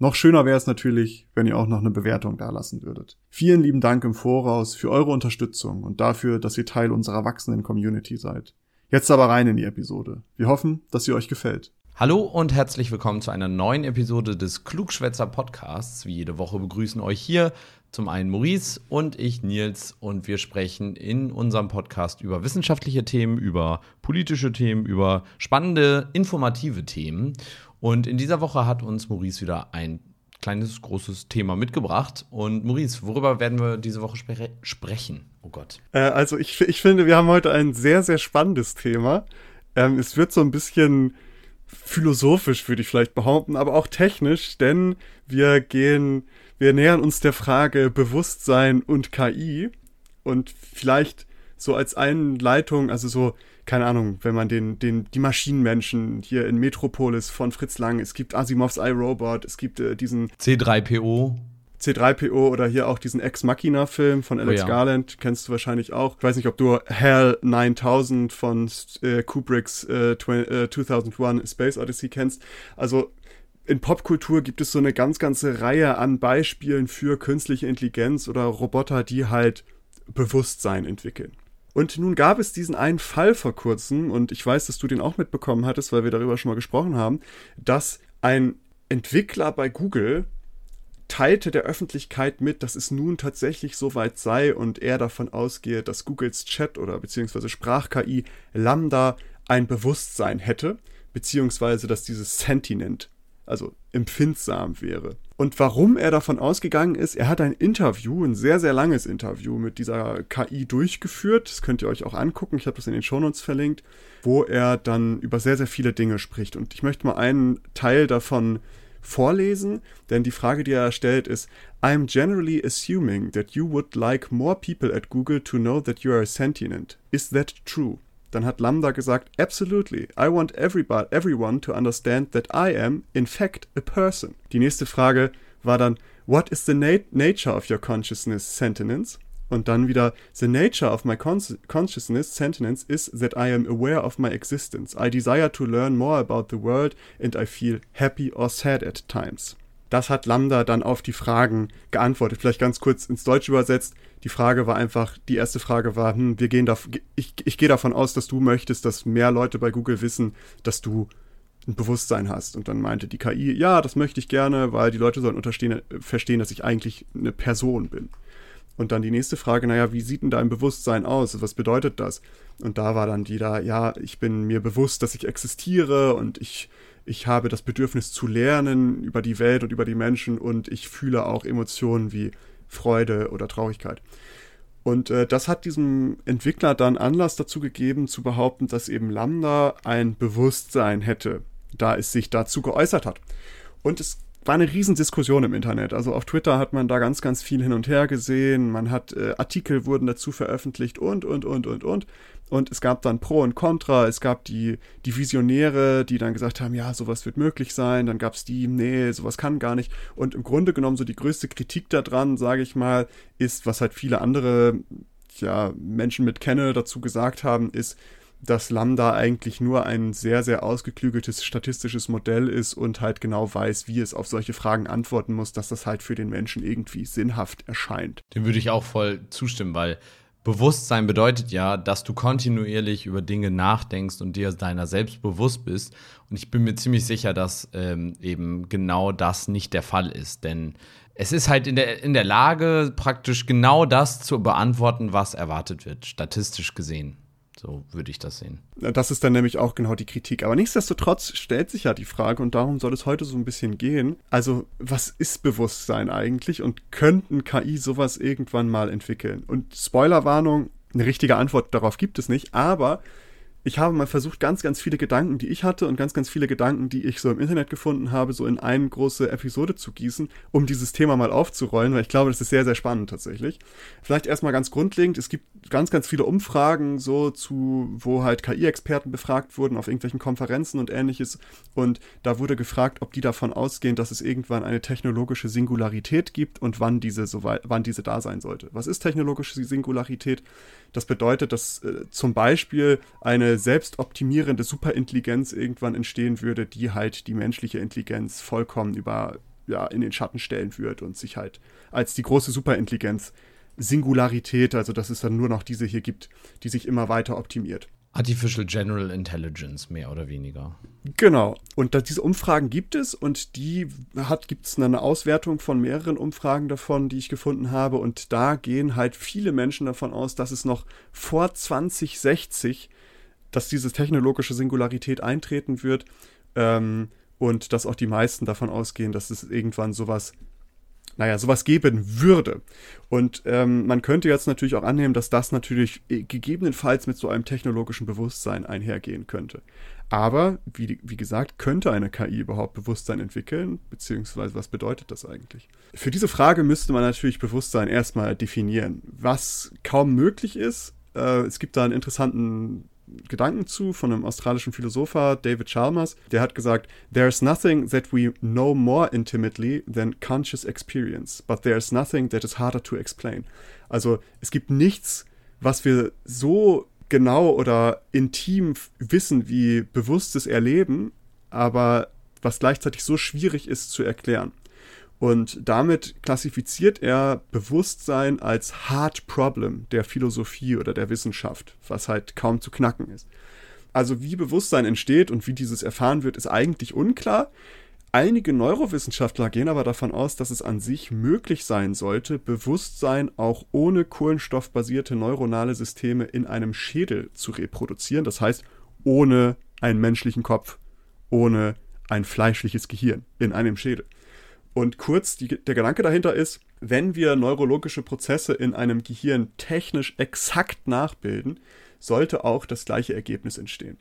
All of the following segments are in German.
Noch schöner wäre es natürlich, wenn ihr auch noch eine Bewertung dalassen würdet. Vielen lieben Dank im Voraus für eure Unterstützung und dafür, dass ihr Teil unserer wachsenden Community seid. Jetzt aber rein in die Episode. Wir hoffen, dass sie euch gefällt. Hallo und herzlich willkommen zu einer neuen Episode des Klugschwätzer Podcasts. Wie jede Woche begrüßen euch hier zum einen Maurice und ich Nils und wir sprechen in unserem Podcast über wissenschaftliche Themen, über politische Themen, über spannende, informative Themen. Und in dieser Woche hat uns Maurice wieder ein kleines, großes Thema mitgebracht. Und Maurice, worüber werden wir diese Woche spre sprechen? Oh Gott. Äh, also ich, ich finde, wir haben heute ein sehr, sehr spannendes Thema. Ähm, es wird so ein bisschen philosophisch, würde ich vielleicht behaupten, aber auch technisch, denn wir gehen, wir nähern uns der Frage Bewusstsein und KI. Und vielleicht so als Einleitung, also so keine Ahnung, wenn man den, den, die Maschinenmenschen hier in Metropolis von Fritz Lang, es gibt Asimovs iRobot, es gibt äh, diesen C3PO. C3PO oder hier auch diesen Ex Machina Film von Alex oh ja. Garland, kennst du wahrscheinlich auch. Ich weiß nicht, ob du Hell 9000 von äh, Kubricks äh, äh, 2001 Space Odyssey kennst. Also in Popkultur gibt es so eine ganz ganze Reihe an Beispielen für künstliche Intelligenz oder Roboter, die halt Bewusstsein entwickeln. Und nun gab es diesen einen Fall vor kurzem, und ich weiß, dass du den auch mitbekommen hattest, weil wir darüber schon mal gesprochen haben, dass ein Entwickler bei Google teilte der Öffentlichkeit mit, dass es nun tatsächlich soweit sei und er davon ausgehe, dass Googles Chat oder beziehungsweise Sprach-KI Lambda ein Bewusstsein hätte, beziehungsweise dass dieses Sentient also empfindsam wäre. Und warum er davon ausgegangen ist, er hat ein Interview, ein sehr, sehr langes Interview mit dieser KI durchgeführt. Das könnt ihr euch auch angucken. Ich habe das in den Shownotes verlinkt, wo er dann über sehr, sehr viele Dinge spricht. Und ich möchte mal einen Teil davon vorlesen, denn die Frage, die er stellt, ist: I'm generally assuming that you would like more people at Google to know that you are sentient. Is that true? Dann hat Lambda gesagt, absolutely, I want everybody, everyone to understand that I am, in fact, a person. Die nächste Frage war dann, what is the nat nature of your consciousness sentience? Und dann wieder, the nature of my consciousness sentience is that I am aware of my existence. I desire to learn more about the world and I feel happy or sad at times. Das hat Lambda dann auf die Fragen geantwortet. Vielleicht ganz kurz ins Deutsche übersetzt. Die Frage war einfach, die erste Frage war, hm, wir gehen da, ich, ich gehe davon aus, dass du möchtest, dass mehr Leute bei Google wissen, dass du ein Bewusstsein hast. Und dann meinte die KI, ja, das möchte ich gerne, weil die Leute sollen verstehen, dass ich eigentlich eine Person bin. Und dann die nächste Frage, naja, wie sieht denn dein Bewusstsein aus? Was bedeutet das? Und da war dann wieder, ja, ich bin mir bewusst, dass ich existiere und ich, ich habe das Bedürfnis zu lernen über die Welt und über die Menschen und ich fühle auch Emotionen wie Freude oder Traurigkeit. Und äh, das hat diesem Entwickler dann Anlass dazu gegeben, zu behaupten, dass eben Lambda ein Bewusstsein hätte, da es sich dazu geäußert hat. Und es war eine Riesendiskussion im Internet. Also auf Twitter hat man da ganz, ganz viel hin und her gesehen. Man hat äh, Artikel wurden dazu veröffentlicht und, und, und, und, und. Und es gab dann Pro und Contra. Es gab die, die Visionäre, die dann gesagt haben, ja, sowas wird möglich sein. Dann gab es die, nee, sowas kann gar nicht. Und im Grunde genommen so die größte Kritik daran, sage ich mal, ist, was halt viele andere ja, Menschen mit kenne dazu gesagt haben, ist, dass Lambda eigentlich nur ein sehr, sehr ausgeklügeltes statistisches Modell ist und halt genau weiß, wie es auf solche Fragen antworten muss, dass das halt für den Menschen irgendwie sinnhaft erscheint. Dem würde ich auch voll zustimmen, weil Bewusstsein bedeutet ja, dass du kontinuierlich über Dinge nachdenkst und dir deiner selbst bewusst bist. Und ich bin mir ziemlich sicher, dass ähm, eben genau das nicht der Fall ist. Denn es ist halt in der, in der Lage, praktisch genau das zu beantworten, was erwartet wird, statistisch gesehen. So würde ich das sehen. Das ist dann nämlich auch genau die Kritik. Aber nichtsdestotrotz stellt sich ja die Frage, und darum soll es heute so ein bisschen gehen. Also, was ist Bewusstsein eigentlich und könnten KI sowas irgendwann mal entwickeln? Und Spoilerwarnung, eine richtige Antwort darauf gibt es nicht, aber ich habe mal versucht, ganz, ganz viele Gedanken, die ich hatte und ganz, ganz viele Gedanken, die ich so im Internet gefunden habe, so in eine große Episode zu gießen, um dieses Thema mal aufzurollen, weil ich glaube, das ist sehr, sehr spannend tatsächlich. Vielleicht erstmal ganz grundlegend, es gibt ganz, ganz viele Umfragen so zu, wo halt KI-Experten befragt wurden auf irgendwelchen Konferenzen und ähnliches und da wurde gefragt, ob die davon ausgehen, dass es irgendwann eine technologische Singularität gibt und wann diese, so wann diese da sein sollte. Was ist technologische Singularität? Das bedeutet, dass äh, zum Beispiel eine selbstoptimierende Superintelligenz irgendwann entstehen würde, die halt die menschliche Intelligenz vollkommen über, ja, in den Schatten stellen wird und sich halt als die große Superintelligenz Singularität, also dass es dann nur noch diese hier gibt, die sich immer weiter optimiert. Artificial General Intelligence, mehr oder weniger. Genau. Und da, diese Umfragen gibt es und die hat, gibt es eine Auswertung von mehreren Umfragen davon, die ich gefunden habe. Und da gehen halt viele Menschen davon aus, dass es noch vor 2060, dass diese technologische Singularität eintreten wird. Ähm, und dass auch die meisten davon ausgehen, dass es irgendwann sowas naja, sowas geben würde. Und ähm, man könnte jetzt natürlich auch annehmen, dass das natürlich äh, gegebenenfalls mit so einem technologischen Bewusstsein einhergehen könnte. Aber, wie, wie gesagt, könnte eine KI überhaupt Bewusstsein entwickeln? Beziehungsweise, was bedeutet das eigentlich? Für diese Frage müsste man natürlich Bewusstsein erstmal definieren. Was kaum möglich ist, äh, es gibt da einen interessanten Gedanken zu von einem australischen Philosopher, David Chalmers. Der hat gesagt, There's nothing that we know more intimately than conscious experience, but there's nothing that is harder to explain. Also es gibt nichts, was wir so genau oder intim wissen wie bewusstes Erleben, aber was gleichzeitig so schwierig ist zu erklären. Und damit klassifiziert er Bewusstsein als Hard Problem der Philosophie oder der Wissenschaft, was halt kaum zu knacken ist. Also wie Bewusstsein entsteht und wie dieses erfahren wird, ist eigentlich unklar. Einige Neurowissenschaftler gehen aber davon aus, dass es an sich möglich sein sollte, Bewusstsein auch ohne kohlenstoffbasierte neuronale Systeme in einem Schädel zu reproduzieren. Das heißt, ohne einen menschlichen Kopf, ohne ein fleischliches Gehirn in einem Schädel. Und kurz, die, der Gedanke dahinter ist, wenn wir neurologische Prozesse in einem Gehirn technisch exakt nachbilden, sollte auch das gleiche Ergebnis entstehen.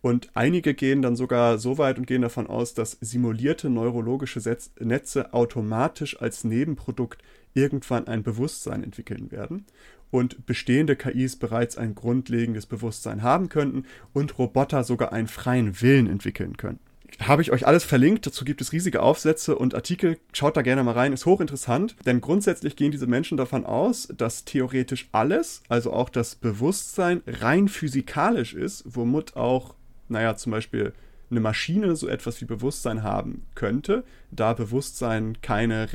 Und einige gehen dann sogar so weit und gehen davon aus, dass simulierte neurologische Netze automatisch als Nebenprodukt irgendwann ein Bewusstsein entwickeln werden und bestehende KIs bereits ein grundlegendes Bewusstsein haben könnten und Roboter sogar einen freien Willen entwickeln können habe ich euch alles verlinkt. Dazu gibt es riesige Aufsätze und Artikel. Schaut da gerne mal rein. Ist hochinteressant, denn grundsätzlich gehen diese Menschen davon aus, dass theoretisch alles, also auch das Bewusstsein, rein physikalisch ist, womit auch, naja, zum Beispiel eine Maschine so etwas wie Bewusstsein haben könnte, da Bewusstsein keine,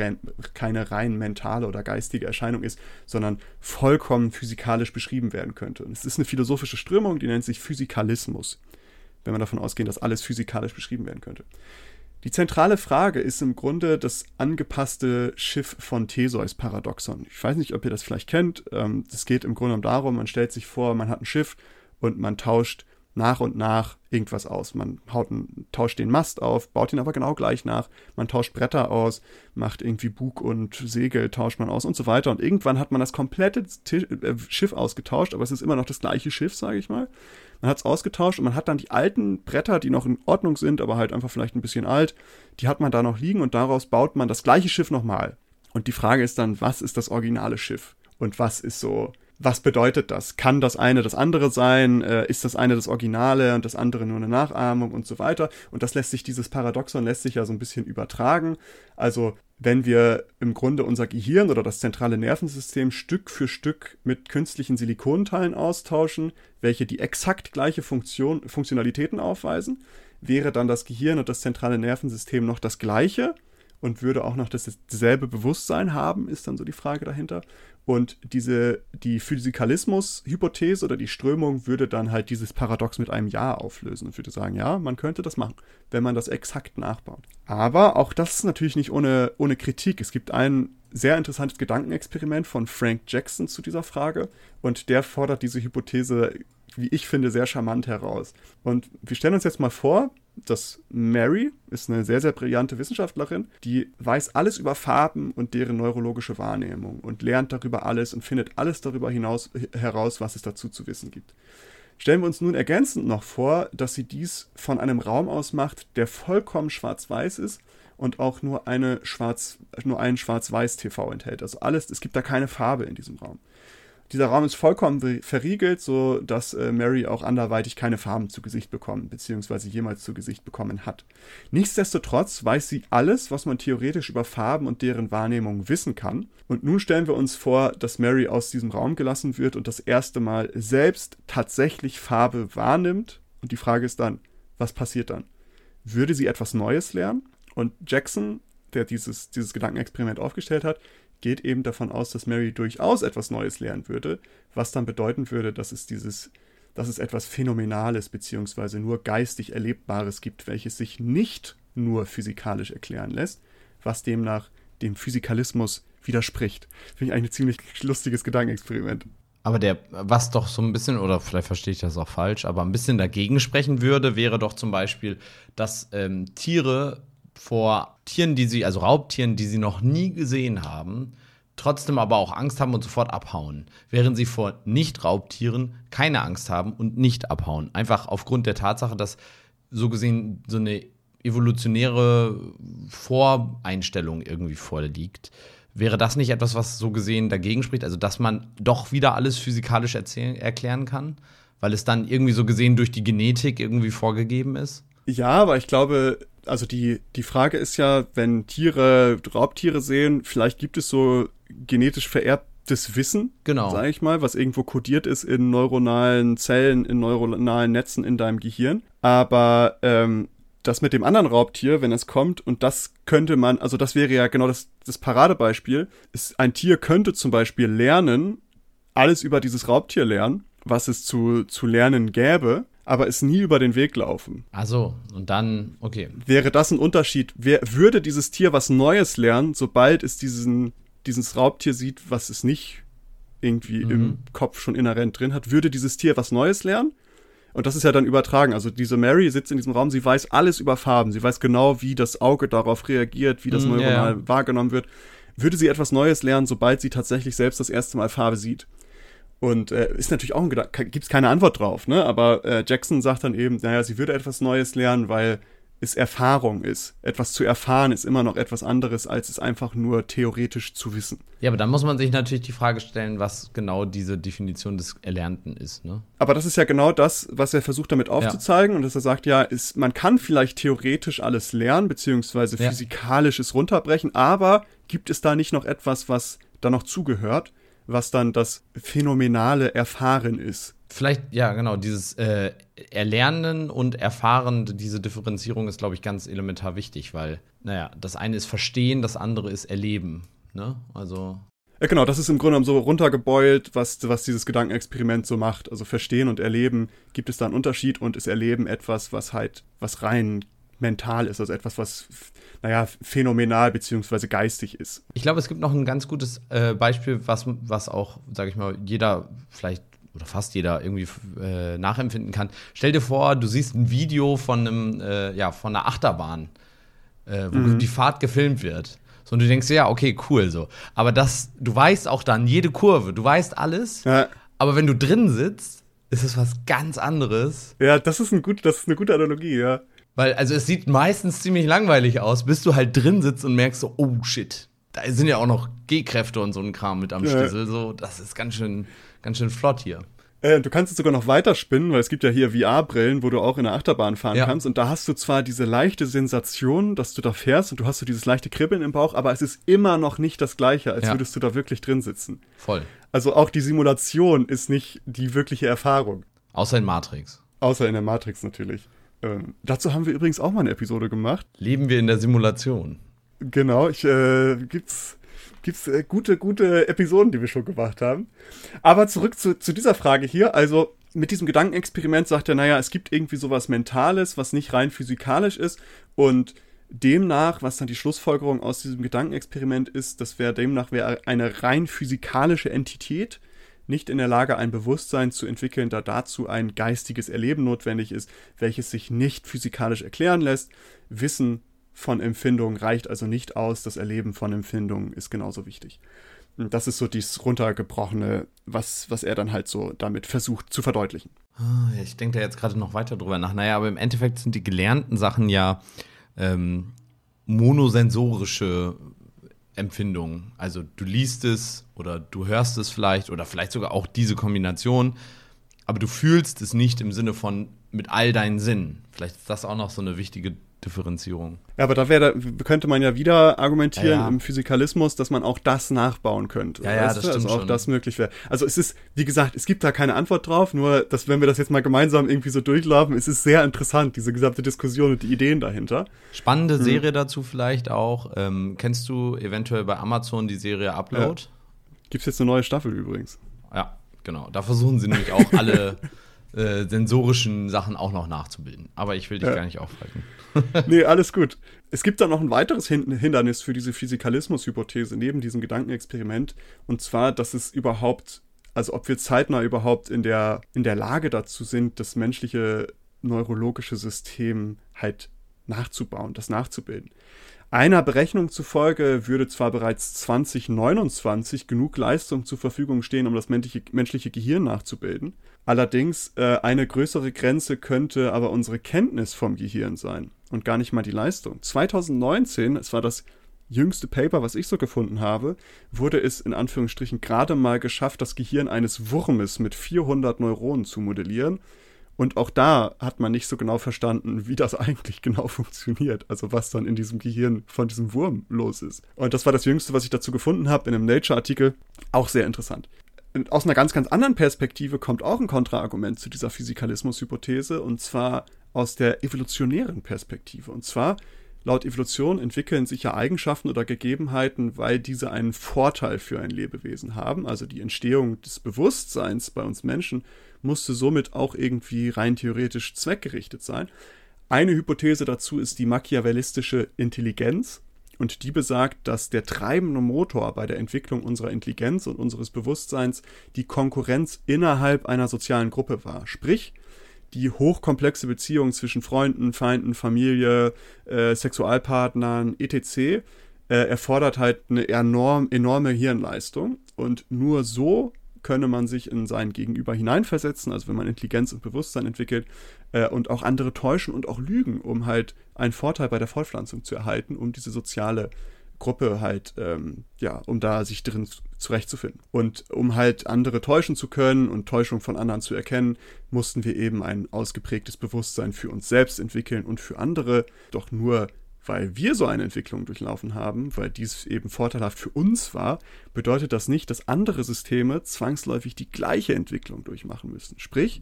keine rein mentale oder geistige Erscheinung ist, sondern vollkommen physikalisch beschrieben werden könnte. Und es ist eine philosophische Strömung, die nennt sich Physikalismus wenn wir davon ausgehen, dass alles physikalisch beschrieben werden könnte. Die zentrale Frage ist im Grunde das angepasste Schiff von Theseus-Paradoxon. Ich weiß nicht, ob ihr das vielleicht kennt. Es ähm, geht im Grunde darum, man stellt sich vor, man hat ein Schiff und man tauscht nach und nach irgendwas aus. Man haut tauscht den Mast auf, baut ihn aber genau gleich nach. Man tauscht Bretter aus, macht irgendwie Bug und Segel, tauscht man aus und so weiter. Und irgendwann hat man das komplette Tisch, äh, Schiff ausgetauscht, aber es ist immer noch das gleiche Schiff, sage ich mal. Man hat es ausgetauscht und man hat dann die alten Bretter, die noch in Ordnung sind, aber halt einfach vielleicht ein bisschen alt, die hat man da noch liegen und daraus baut man das gleiche Schiff nochmal. Und die Frage ist dann, was ist das originale Schiff? Und was ist so was bedeutet das? Kann das eine das andere sein? Äh, ist das eine das Originale und das andere nur eine Nachahmung und so weiter? Und das lässt sich, dieses Paradoxon lässt sich ja so ein bisschen übertragen. Also, wenn wir im Grunde unser Gehirn oder das zentrale Nervensystem Stück für Stück mit künstlichen Silikonteilen austauschen, welche die exakt gleiche Funktion, Funktionalitäten aufweisen, wäre dann das Gehirn und das zentrale Nervensystem noch das gleiche und würde auch noch dasselbe Bewusstsein haben, ist dann so die Frage dahinter. Und diese, die Physikalismus-Hypothese oder die Strömung würde dann halt dieses Paradox mit einem Ja auflösen und würde sagen, ja, man könnte das machen, wenn man das exakt nachbaut. Aber auch das ist natürlich nicht ohne, ohne Kritik. Es gibt ein sehr interessantes Gedankenexperiment von Frank Jackson zu dieser Frage und der fordert diese Hypothese, wie ich finde, sehr charmant heraus. Und wir stellen uns jetzt mal vor, dass Mary ist eine sehr, sehr brillante Wissenschaftlerin, die weiß alles über Farben und deren neurologische Wahrnehmung und lernt darüber alles und findet alles darüber hinaus heraus, was es dazu zu wissen gibt. Stellen wir uns nun ergänzend noch vor, dass sie dies von einem Raum aus macht, der vollkommen schwarz-weiß ist und auch nur eine schwarz, nur einen Schwarz-Weiß-TV enthält. Also alles, es gibt da keine Farbe in diesem Raum. Dieser Raum ist vollkommen verriegelt, so dass äh, Mary auch anderweitig keine Farben zu Gesicht bekommen, beziehungsweise jemals zu Gesicht bekommen hat. Nichtsdestotrotz weiß sie alles, was man theoretisch über Farben und deren Wahrnehmung wissen kann. Und nun stellen wir uns vor, dass Mary aus diesem Raum gelassen wird und das erste Mal selbst tatsächlich Farbe wahrnimmt. Und die Frage ist dann, was passiert dann? Würde sie etwas Neues lernen? Und Jackson, der dieses, dieses Gedankenexperiment aufgestellt hat, geht eben davon aus, dass Mary durchaus etwas Neues lernen würde, was dann bedeuten würde, dass es dieses, dass es etwas Phänomenales beziehungsweise nur geistig Erlebbares gibt, welches sich nicht nur physikalisch erklären lässt, was demnach dem Physikalismus widerspricht. Finde ich eigentlich ein ziemlich lustiges Gedankenexperiment. Aber der, was doch so ein bisschen, oder vielleicht verstehe ich das auch falsch, aber ein bisschen dagegen sprechen würde, wäre doch zum Beispiel, dass ähm, Tiere vor Tieren, die sie, also Raubtieren, die sie noch nie gesehen haben, trotzdem aber auch Angst haben und sofort abhauen. Während sie vor Nicht-Raubtieren keine Angst haben und nicht abhauen. Einfach aufgrund der Tatsache, dass so gesehen so eine evolutionäre Voreinstellung irgendwie vorliegt. Wäre das nicht etwas, was so gesehen dagegen spricht? Also, dass man doch wieder alles physikalisch erzählen, erklären kann? Weil es dann irgendwie so gesehen durch die Genetik irgendwie vorgegeben ist? Ja, aber ich glaube, also die, die Frage ist ja, wenn Tiere Raubtiere sehen, vielleicht gibt es so genetisch vererbtes Wissen, genau. sage ich mal, was irgendwo kodiert ist in neuronalen Zellen, in neuronalen Netzen in deinem Gehirn. Aber ähm, das mit dem anderen Raubtier, wenn es kommt, und das könnte man, also das wäre ja genau das, das Paradebeispiel, ist, ein Tier könnte zum Beispiel lernen, alles über dieses Raubtier lernen, was es zu, zu lernen gäbe, aber es nie über den Weg laufen. Also und dann, okay. Wäre das ein Unterschied? Wer, würde dieses Tier was Neues lernen, sobald es diesen, dieses Raubtier sieht, was es nicht irgendwie mhm. im Kopf schon inhärent drin hat, würde dieses Tier was Neues lernen? Und das ist ja dann übertragen. Also diese Mary sitzt in diesem Raum, sie weiß alles über Farben, sie weiß genau, wie das Auge darauf reagiert, wie das mhm, neuronal ja. wahrgenommen wird. Würde sie etwas Neues lernen, sobald sie tatsächlich selbst das erste Mal Farbe sieht? Und äh, ist natürlich auch ein Gedanke, gibt es keine Antwort drauf, ne? Aber äh, Jackson sagt dann eben, naja, sie würde etwas Neues lernen, weil es Erfahrung ist. Etwas zu erfahren ist immer noch etwas anderes, als es einfach nur theoretisch zu wissen. Ja, aber dann muss man sich natürlich die Frage stellen, was genau diese Definition des Erlernten ist, ne? Aber das ist ja genau das, was er versucht damit aufzuzeigen. Ja. Und dass er sagt, ja, ist, man kann vielleicht theoretisch alles lernen, beziehungsweise ja. physikalisch es runterbrechen, aber gibt es da nicht noch etwas, was da noch zugehört? Was dann das phänomenale Erfahren ist. Vielleicht, ja, genau, dieses äh, Erlernen und Erfahren, diese Differenzierung ist, glaube ich, ganz elementar wichtig, weil, naja, das eine ist Verstehen, das andere ist Erleben. Ne? Also. Ja, genau, das ist im Grunde genommen so runtergebeult, was, was dieses Gedankenexperiment so macht. Also Verstehen und Erleben, gibt es da einen Unterschied und ist Erleben etwas, was halt, was rein mental ist, also etwas, was naja, phänomenal beziehungsweise geistig ist. Ich glaube, es gibt noch ein ganz gutes äh, Beispiel, was, was auch, sage ich mal, jeder vielleicht oder fast jeder irgendwie äh, nachempfinden kann. Stell dir vor, du siehst ein Video von einem, äh, ja, von einer Achterbahn, äh, wo mhm. die Fahrt gefilmt wird. So, und du denkst, ja, okay, cool, so. Aber das, du weißt auch dann jede Kurve, du weißt alles, ja. aber wenn du drin sitzt, ist es was ganz anderes. Ja, das ist, ein gut, das ist eine gute Analogie, ja. Weil, also es sieht meistens ziemlich langweilig aus, bis du halt drin sitzt und merkst so, oh shit, da sind ja auch noch G-Kräfte und so ein Kram mit am ja. Schlüssel. So, das ist ganz schön, ganz schön flott hier. Äh, du kannst es sogar noch weiter spinnen, weil es gibt ja hier VR-Brillen, wo du auch in der Achterbahn fahren ja. kannst. Und da hast du zwar diese leichte Sensation, dass du da fährst und du hast so dieses leichte Kribbeln im Bauch, aber es ist immer noch nicht das Gleiche, als ja. würdest du da wirklich drin sitzen. Voll. Also auch die Simulation ist nicht die wirkliche Erfahrung. Außer in Matrix. Außer in der Matrix natürlich. Ähm, dazu haben wir übrigens auch mal eine Episode gemacht. Leben wir in der Simulation. Genau, ich, äh, gibt's, gibt's äh, gute, gute Episoden, die wir schon gemacht haben. Aber zurück zu, zu dieser Frage hier. Also, mit diesem Gedankenexperiment sagt er, naja, es gibt irgendwie sowas Mentales, was nicht rein physikalisch ist. Und demnach, was dann die Schlussfolgerung aus diesem Gedankenexperiment ist, das wäre demnach wäre eine rein physikalische Entität, nicht in der Lage, ein Bewusstsein zu entwickeln, da dazu ein geistiges Erleben notwendig ist, welches sich nicht physikalisch erklären lässt. Wissen von Empfindungen reicht also nicht aus, das Erleben von Empfindungen ist genauso wichtig. Das ist so dieses runtergebrochene, was, was er dann halt so damit versucht zu verdeutlichen. Ah, ich denke da jetzt gerade noch weiter drüber nach. Naja, aber im Endeffekt sind die gelernten Sachen ja ähm, monosensorische Empfindungen. Also du liest es oder du hörst es vielleicht oder vielleicht sogar auch diese Kombination, aber du fühlst es nicht im Sinne von mit all deinen Sinnen. Vielleicht ist das auch noch so eine wichtige Differenzierung. Ja, aber da wäre, könnte man ja wieder argumentieren ja, ja. im Physikalismus, dass man auch das nachbauen könnte. Ja, ja, das also stimmt auch schon. das möglich wäre. Also es ist, wie gesagt, es gibt da keine Antwort drauf, nur, dass wenn wir das jetzt mal gemeinsam irgendwie so durchlaufen, es ist sehr interessant, diese gesamte Diskussion und die Ideen dahinter. Spannende mhm. Serie dazu vielleicht auch. Ähm, kennst du eventuell bei Amazon die Serie Upload? Ja. Gibt es jetzt eine neue Staffel übrigens. Ja, genau. Da versuchen sie nämlich auch alle äh, sensorischen Sachen auch noch nachzubilden. Aber ich will dich ja. gar nicht aufhalten. nee, alles gut. Es gibt dann noch ein weiteres Hindernis für diese Physikalismus-Hypothese neben diesem Gedankenexperiment. Und zwar, dass es überhaupt, also ob wir zeitnah überhaupt in der, in der Lage dazu sind, das menschliche neurologische System halt nachzubauen, das nachzubilden. Einer Berechnung zufolge würde zwar bereits 2029 genug Leistung zur Verfügung stehen, um das menschliche, menschliche Gehirn nachzubilden. Allerdings äh, eine größere Grenze könnte aber unsere Kenntnis vom Gehirn sein und gar nicht mal die Leistung. 2019, es war das jüngste Paper, was ich so gefunden habe, wurde es in Anführungsstrichen gerade mal geschafft, das Gehirn eines Wurmes mit 400 Neuronen zu modellieren und auch da hat man nicht so genau verstanden, wie das eigentlich genau funktioniert. Also was dann in diesem Gehirn von diesem Wurm los ist. Und das war das Jüngste, was ich dazu gefunden habe in einem Nature-Artikel. Auch sehr interessant. Aus einer ganz, ganz anderen Perspektive kommt auch ein Kontraargument zu dieser Physikalismus-Hypothese. Und zwar aus der evolutionären Perspektive. Und zwar Laut Evolution entwickeln sich ja Eigenschaften oder Gegebenheiten, weil diese einen Vorteil für ein Lebewesen haben. Also die Entstehung des Bewusstseins bei uns Menschen musste somit auch irgendwie rein theoretisch zweckgerichtet sein. Eine Hypothese dazu ist die machiavellistische Intelligenz. Und die besagt, dass der treibende Motor bei der Entwicklung unserer Intelligenz und unseres Bewusstseins die Konkurrenz innerhalb einer sozialen Gruppe war. Sprich, die hochkomplexe Beziehung zwischen Freunden, Feinden, Familie, äh, Sexualpartnern, etc. Äh, erfordert halt eine enorm, enorme Hirnleistung. Und nur so könne man sich in sein Gegenüber hineinversetzen, also wenn man Intelligenz und Bewusstsein entwickelt äh, und auch andere täuschen und auch lügen, um halt einen Vorteil bei der Fortpflanzung zu erhalten, um diese soziale Gruppe halt, ähm, ja, um da sich drin zurechtzufinden. Und um halt andere täuschen zu können und Täuschung von anderen zu erkennen, mussten wir eben ein ausgeprägtes Bewusstsein für uns selbst entwickeln und für andere. Doch nur weil wir so eine Entwicklung durchlaufen haben, weil dies eben vorteilhaft für uns war, bedeutet das nicht, dass andere Systeme zwangsläufig die gleiche Entwicklung durchmachen müssen. Sprich,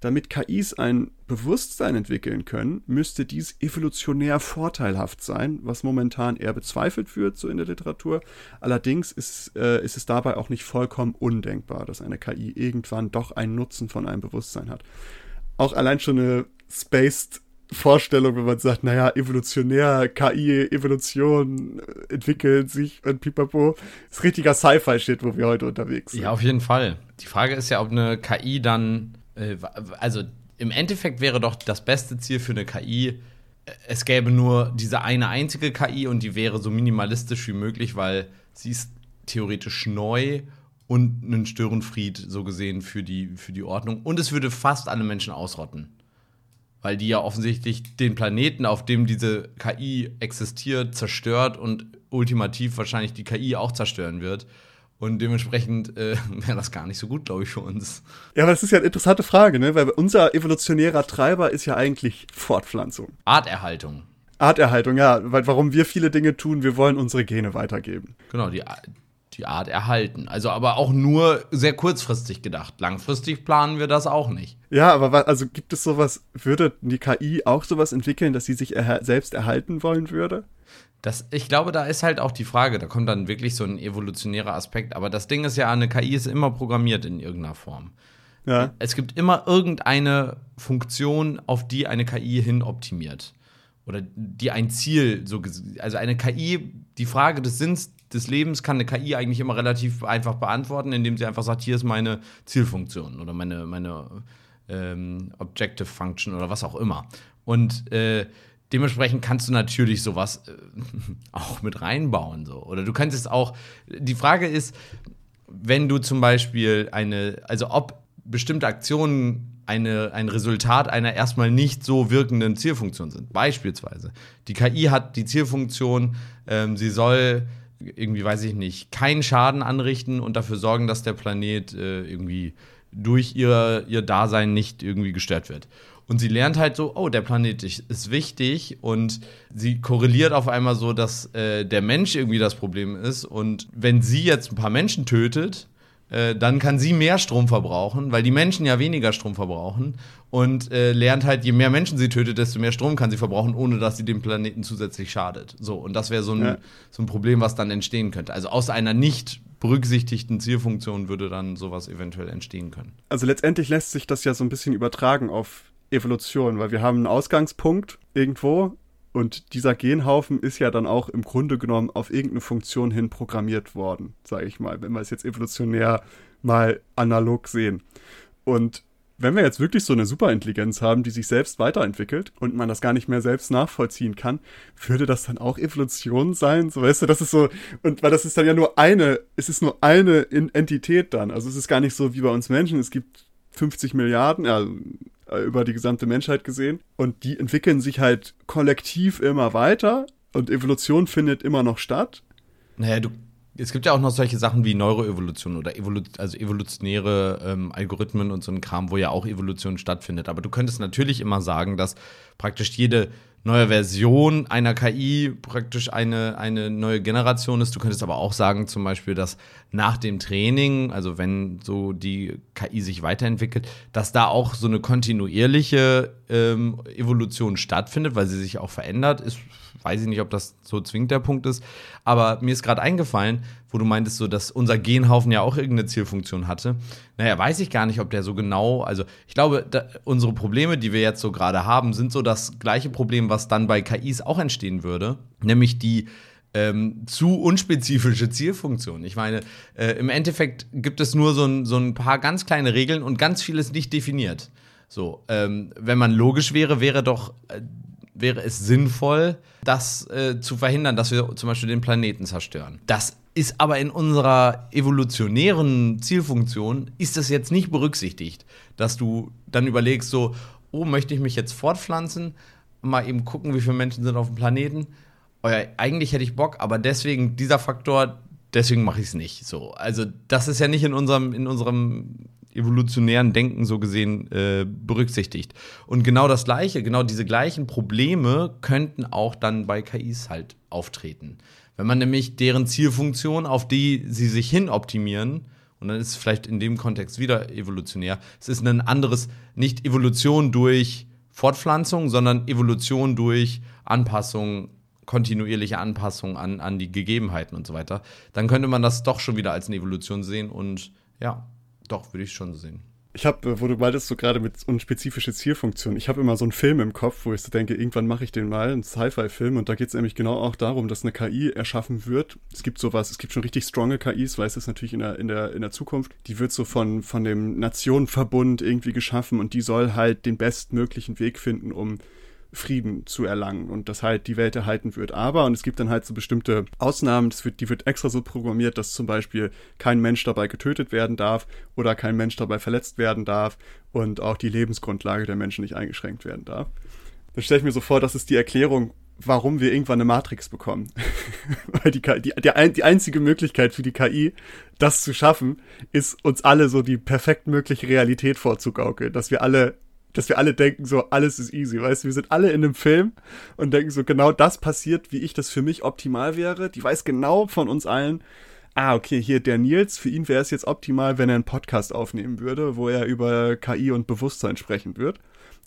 damit KIs ein Bewusstsein entwickeln können, müsste dies evolutionär vorteilhaft sein, was momentan eher bezweifelt wird, so in der Literatur. Allerdings ist, äh, ist es dabei auch nicht vollkommen undenkbar, dass eine KI irgendwann doch einen Nutzen von einem Bewusstsein hat. Auch allein schon eine Spaced Vorstellung, wenn man sagt, naja, evolutionär, KI, Evolution äh, entwickelt sich und pipapo. Das ist richtiger Sci-Fi-Shit, wo wir heute unterwegs sind. Ja, auf jeden Fall. Die Frage ist ja, ob eine KI dann, äh, also im Endeffekt wäre doch das beste Ziel für eine KI, äh, es gäbe nur diese eine einzige KI und die wäre so minimalistisch wie möglich, weil sie ist theoretisch neu und einen Störenfried so gesehen für die, für die Ordnung. Und es würde fast alle Menschen ausrotten weil die ja offensichtlich den Planeten, auf dem diese KI existiert, zerstört und ultimativ wahrscheinlich die KI auch zerstören wird. Und dementsprechend äh, wäre das gar nicht so gut, glaube ich, für uns. Ja, aber das ist ja eine interessante Frage, ne? Weil unser evolutionärer Treiber ist ja eigentlich Fortpflanzung. Arterhaltung. Arterhaltung, ja. Weil warum wir viele Dinge tun, wir wollen unsere Gene weitergeben. Genau, die, die Art erhalten. Also aber auch nur sehr kurzfristig gedacht. Langfristig planen wir das auch nicht. Ja, aber was, also gibt es sowas, würde die KI auch sowas entwickeln, dass sie sich erha selbst erhalten wollen würde? Das, ich glaube, da ist halt auch die Frage, da kommt dann wirklich so ein evolutionärer Aspekt. Aber das Ding ist ja, eine KI ist immer programmiert in irgendeiner Form. Ja. Es gibt immer irgendeine Funktion, auf die eine KI hin optimiert. Oder die ein Ziel, so, also eine KI, die Frage des Sinns des Lebens kann eine KI eigentlich immer relativ einfach beantworten, indem sie einfach sagt, hier ist meine Zielfunktion oder meine, meine ähm, Objective Function oder was auch immer. Und äh, dementsprechend kannst du natürlich sowas äh, auch mit reinbauen. So. Oder du kannst es auch. Die Frage ist, wenn du zum Beispiel eine, also ob bestimmte Aktionen eine, ein Resultat einer erstmal nicht so wirkenden Zielfunktion sind. Beispielsweise, die KI hat die Zielfunktion, ähm, sie soll irgendwie, weiß ich nicht, keinen Schaden anrichten und dafür sorgen, dass der Planet äh, irgendwie durch ihr, ihr Dasein nicht irgendwie gestört wird. Und sie lernt halt so, oh, der Planet ist wichtig und sie korreliert auf einmal so, dass äh, der Mensch irgendwie das Problem ist. Und wenn sie jetzt ein paar Menschen tötet, äh, dann kann sie mehr Strom verbrauchen, weil die Menschen ja weniger Strom verbrauchen und äh, lernt halt, je mehr Menschen sie tötet, desto mehr Strom kann sie verbrauchen, ohne dass sie dem Planeten zusätzlich schadet. So, und das wäre so, ein, ja. so ein Problem, was dann entstehen könnte. Also aus einer nicht berücksichtigten Zielfunktion würde dann sowas eventuell entstehen können. Also letztendlich lässt sich das ja so ein bisschen übertragen auf Evolution, weil wir haben einen Ausgangspunkt irgendwo und dieser Genhaufen ist ja dann auch im Grunde genommen auf irgendeine Funktion hin programmiert worden, sage ich mal, wenn wir es jetzt evolutionär mal analog sehen. Und wenn wir jetzt wirklich so eine Superintelligenz haben, die sich selbst weiterentwickelt und man das gar nicht mehr selbst nachvollziehen kann, würde das dann auch Evolution sein? So weißt du, das ist so, und weil das ist dann ja nur eine, es ist nur eine Entität dann. Also es ist gar nicht so wie bei uns Menschen, es gibt 50 Milliarden, ja, über die gesamte Menschheit gesehen. Und die entwickeln sich halt kollektiv immer weiter und Evolution findet immer noch statt. Naja, du, es gibt ja auch noch solche Sachen wie Neuroevolution oder Evolu also evolutionäre ähm, Algorithmen und so ein Kram, wo ja auch Evolution stattfindet. Aber du könntest natürlich immer sagen, dass praktisch jede neue Version einer KI praktisch eine, eine neue Generation ist. Du könntest aber auch sagen, zum Beispiel, dass nach dem Training, also wenn so die KI sich weiterentwickelt, dass da auch so eine kontinuierliche ähm, Evolution stattfindet, weil sie sich auch verändert. Ist weiß ich nicht, ob das so zwingend der Punkt ist. Aber mir ist gerade eingefallen, wo du meintest, so, dass unser Genhaufen ja auch irgendeine Zielfunktion hatte. Naja, weiß ich gar nicht, ob der so genau, also ich glaube, da, unsere Probleme, die wir jetzt so gerade haben, sind so das gleiche Problem, was dann bei KIs auch entstehen würde, nämlich die ähm, zu unspezifische Zielfunktion. Ich meine, äh, im Endeffekt gibt es nur so ein, so ein paar ganz kleine Regeln und ganz vieles nicht definiert. So, ähm, wenn man logisch wäre, wäre doch äh, wäre es sinnvoll, das äh, zu verhindern, dass wir zum Beispiel den Planeten zerstören. Das ist aber in unserer evolutionären Zielfunktion, ist das jetzt nicht berücksichtigt, dass du dann überlegst, so, oh, möchte ich mich jetzt fortpflanzen, mal eben gucken, wie viele Menschen sind auf dem Planeten. Oh eigentlich hätte ich Bock, aber deswegen dieser Faktor, deswegen mache ich es nicht. So, also das ist ja nicht in unserem, in unserem evolutionären Denken so gesehen äh, berücksichtigt. Und genau das Gleiche, genau diese gleichen Probleme könnten auch dann bei KIs halt auftreten. Wenn man nämlich deren Zielfunktion, auf die sie sich hin optimieren, und dann ist es vielleicht in dem Kontext wieder evolutionär, es ist ein anderes, nicht Evolution durch Fortpflanzung, sondern Evolution durch Anpassung kontinuierliche Anpassung an, an die Gegebenheiten und so weiter, dann könnte man das doch schon wieder als eine Evolution sehen und ja, doch, würde ich schon sehen. Ich habe, äh, wo du meintest, so gerade mit unspezifische Zielfunktion, ich habe immer so einen Film im Kopf, wo ich so denke, irgendwann mache ich den mal, einen Sci-Fi-Film, und da geht es nämlich genau auch darum, dass eine KI erschaffen wird. Es gibt sowas, es gibt schon richtig stronge KIs, weiß es natürlich in der, in der, in der Zukunft. Die wird so von, von dem Nationenverbund irgendwie geschaffen und die soll halt den bestmöglichen Weg finden, um Frieden zu erlangen und das halt die Welt erhalten wird. Aber, und es gibt dann halt so bestimmte Ausnahmen, das wird, die wird extra so programmiert, dass zum Beispiel kein Mensch dabei getötet werden darf oder kein Mensch dabei verletzt werden darf und auch die Lebensgrundlage der Menschen nicht eingeschränkt werden darf. Dann stelle ich mir so vor, das ist die Erklärung, warum wir irgendwann eine Matrix bekommen. Weil die, die, die, die einzige Möglichkeit für die KI, das zu schaffen, ist uns alle so die perfekt mögliche Realität vorzugaukeln, dass wir alle dass wir alle denken, so alles ist easy, weißt du, wir sind alle in einem Film und denken so, genau das passiert, wie ich das für mich optimal wäre. Die weiß genau von uns allen, ah, okay, hier der Nils, für ihn wäre es jetzt optimal, wenn er einen Podcast aufnehmen würde, wo er über KI und Bewusstsein sprechen wird.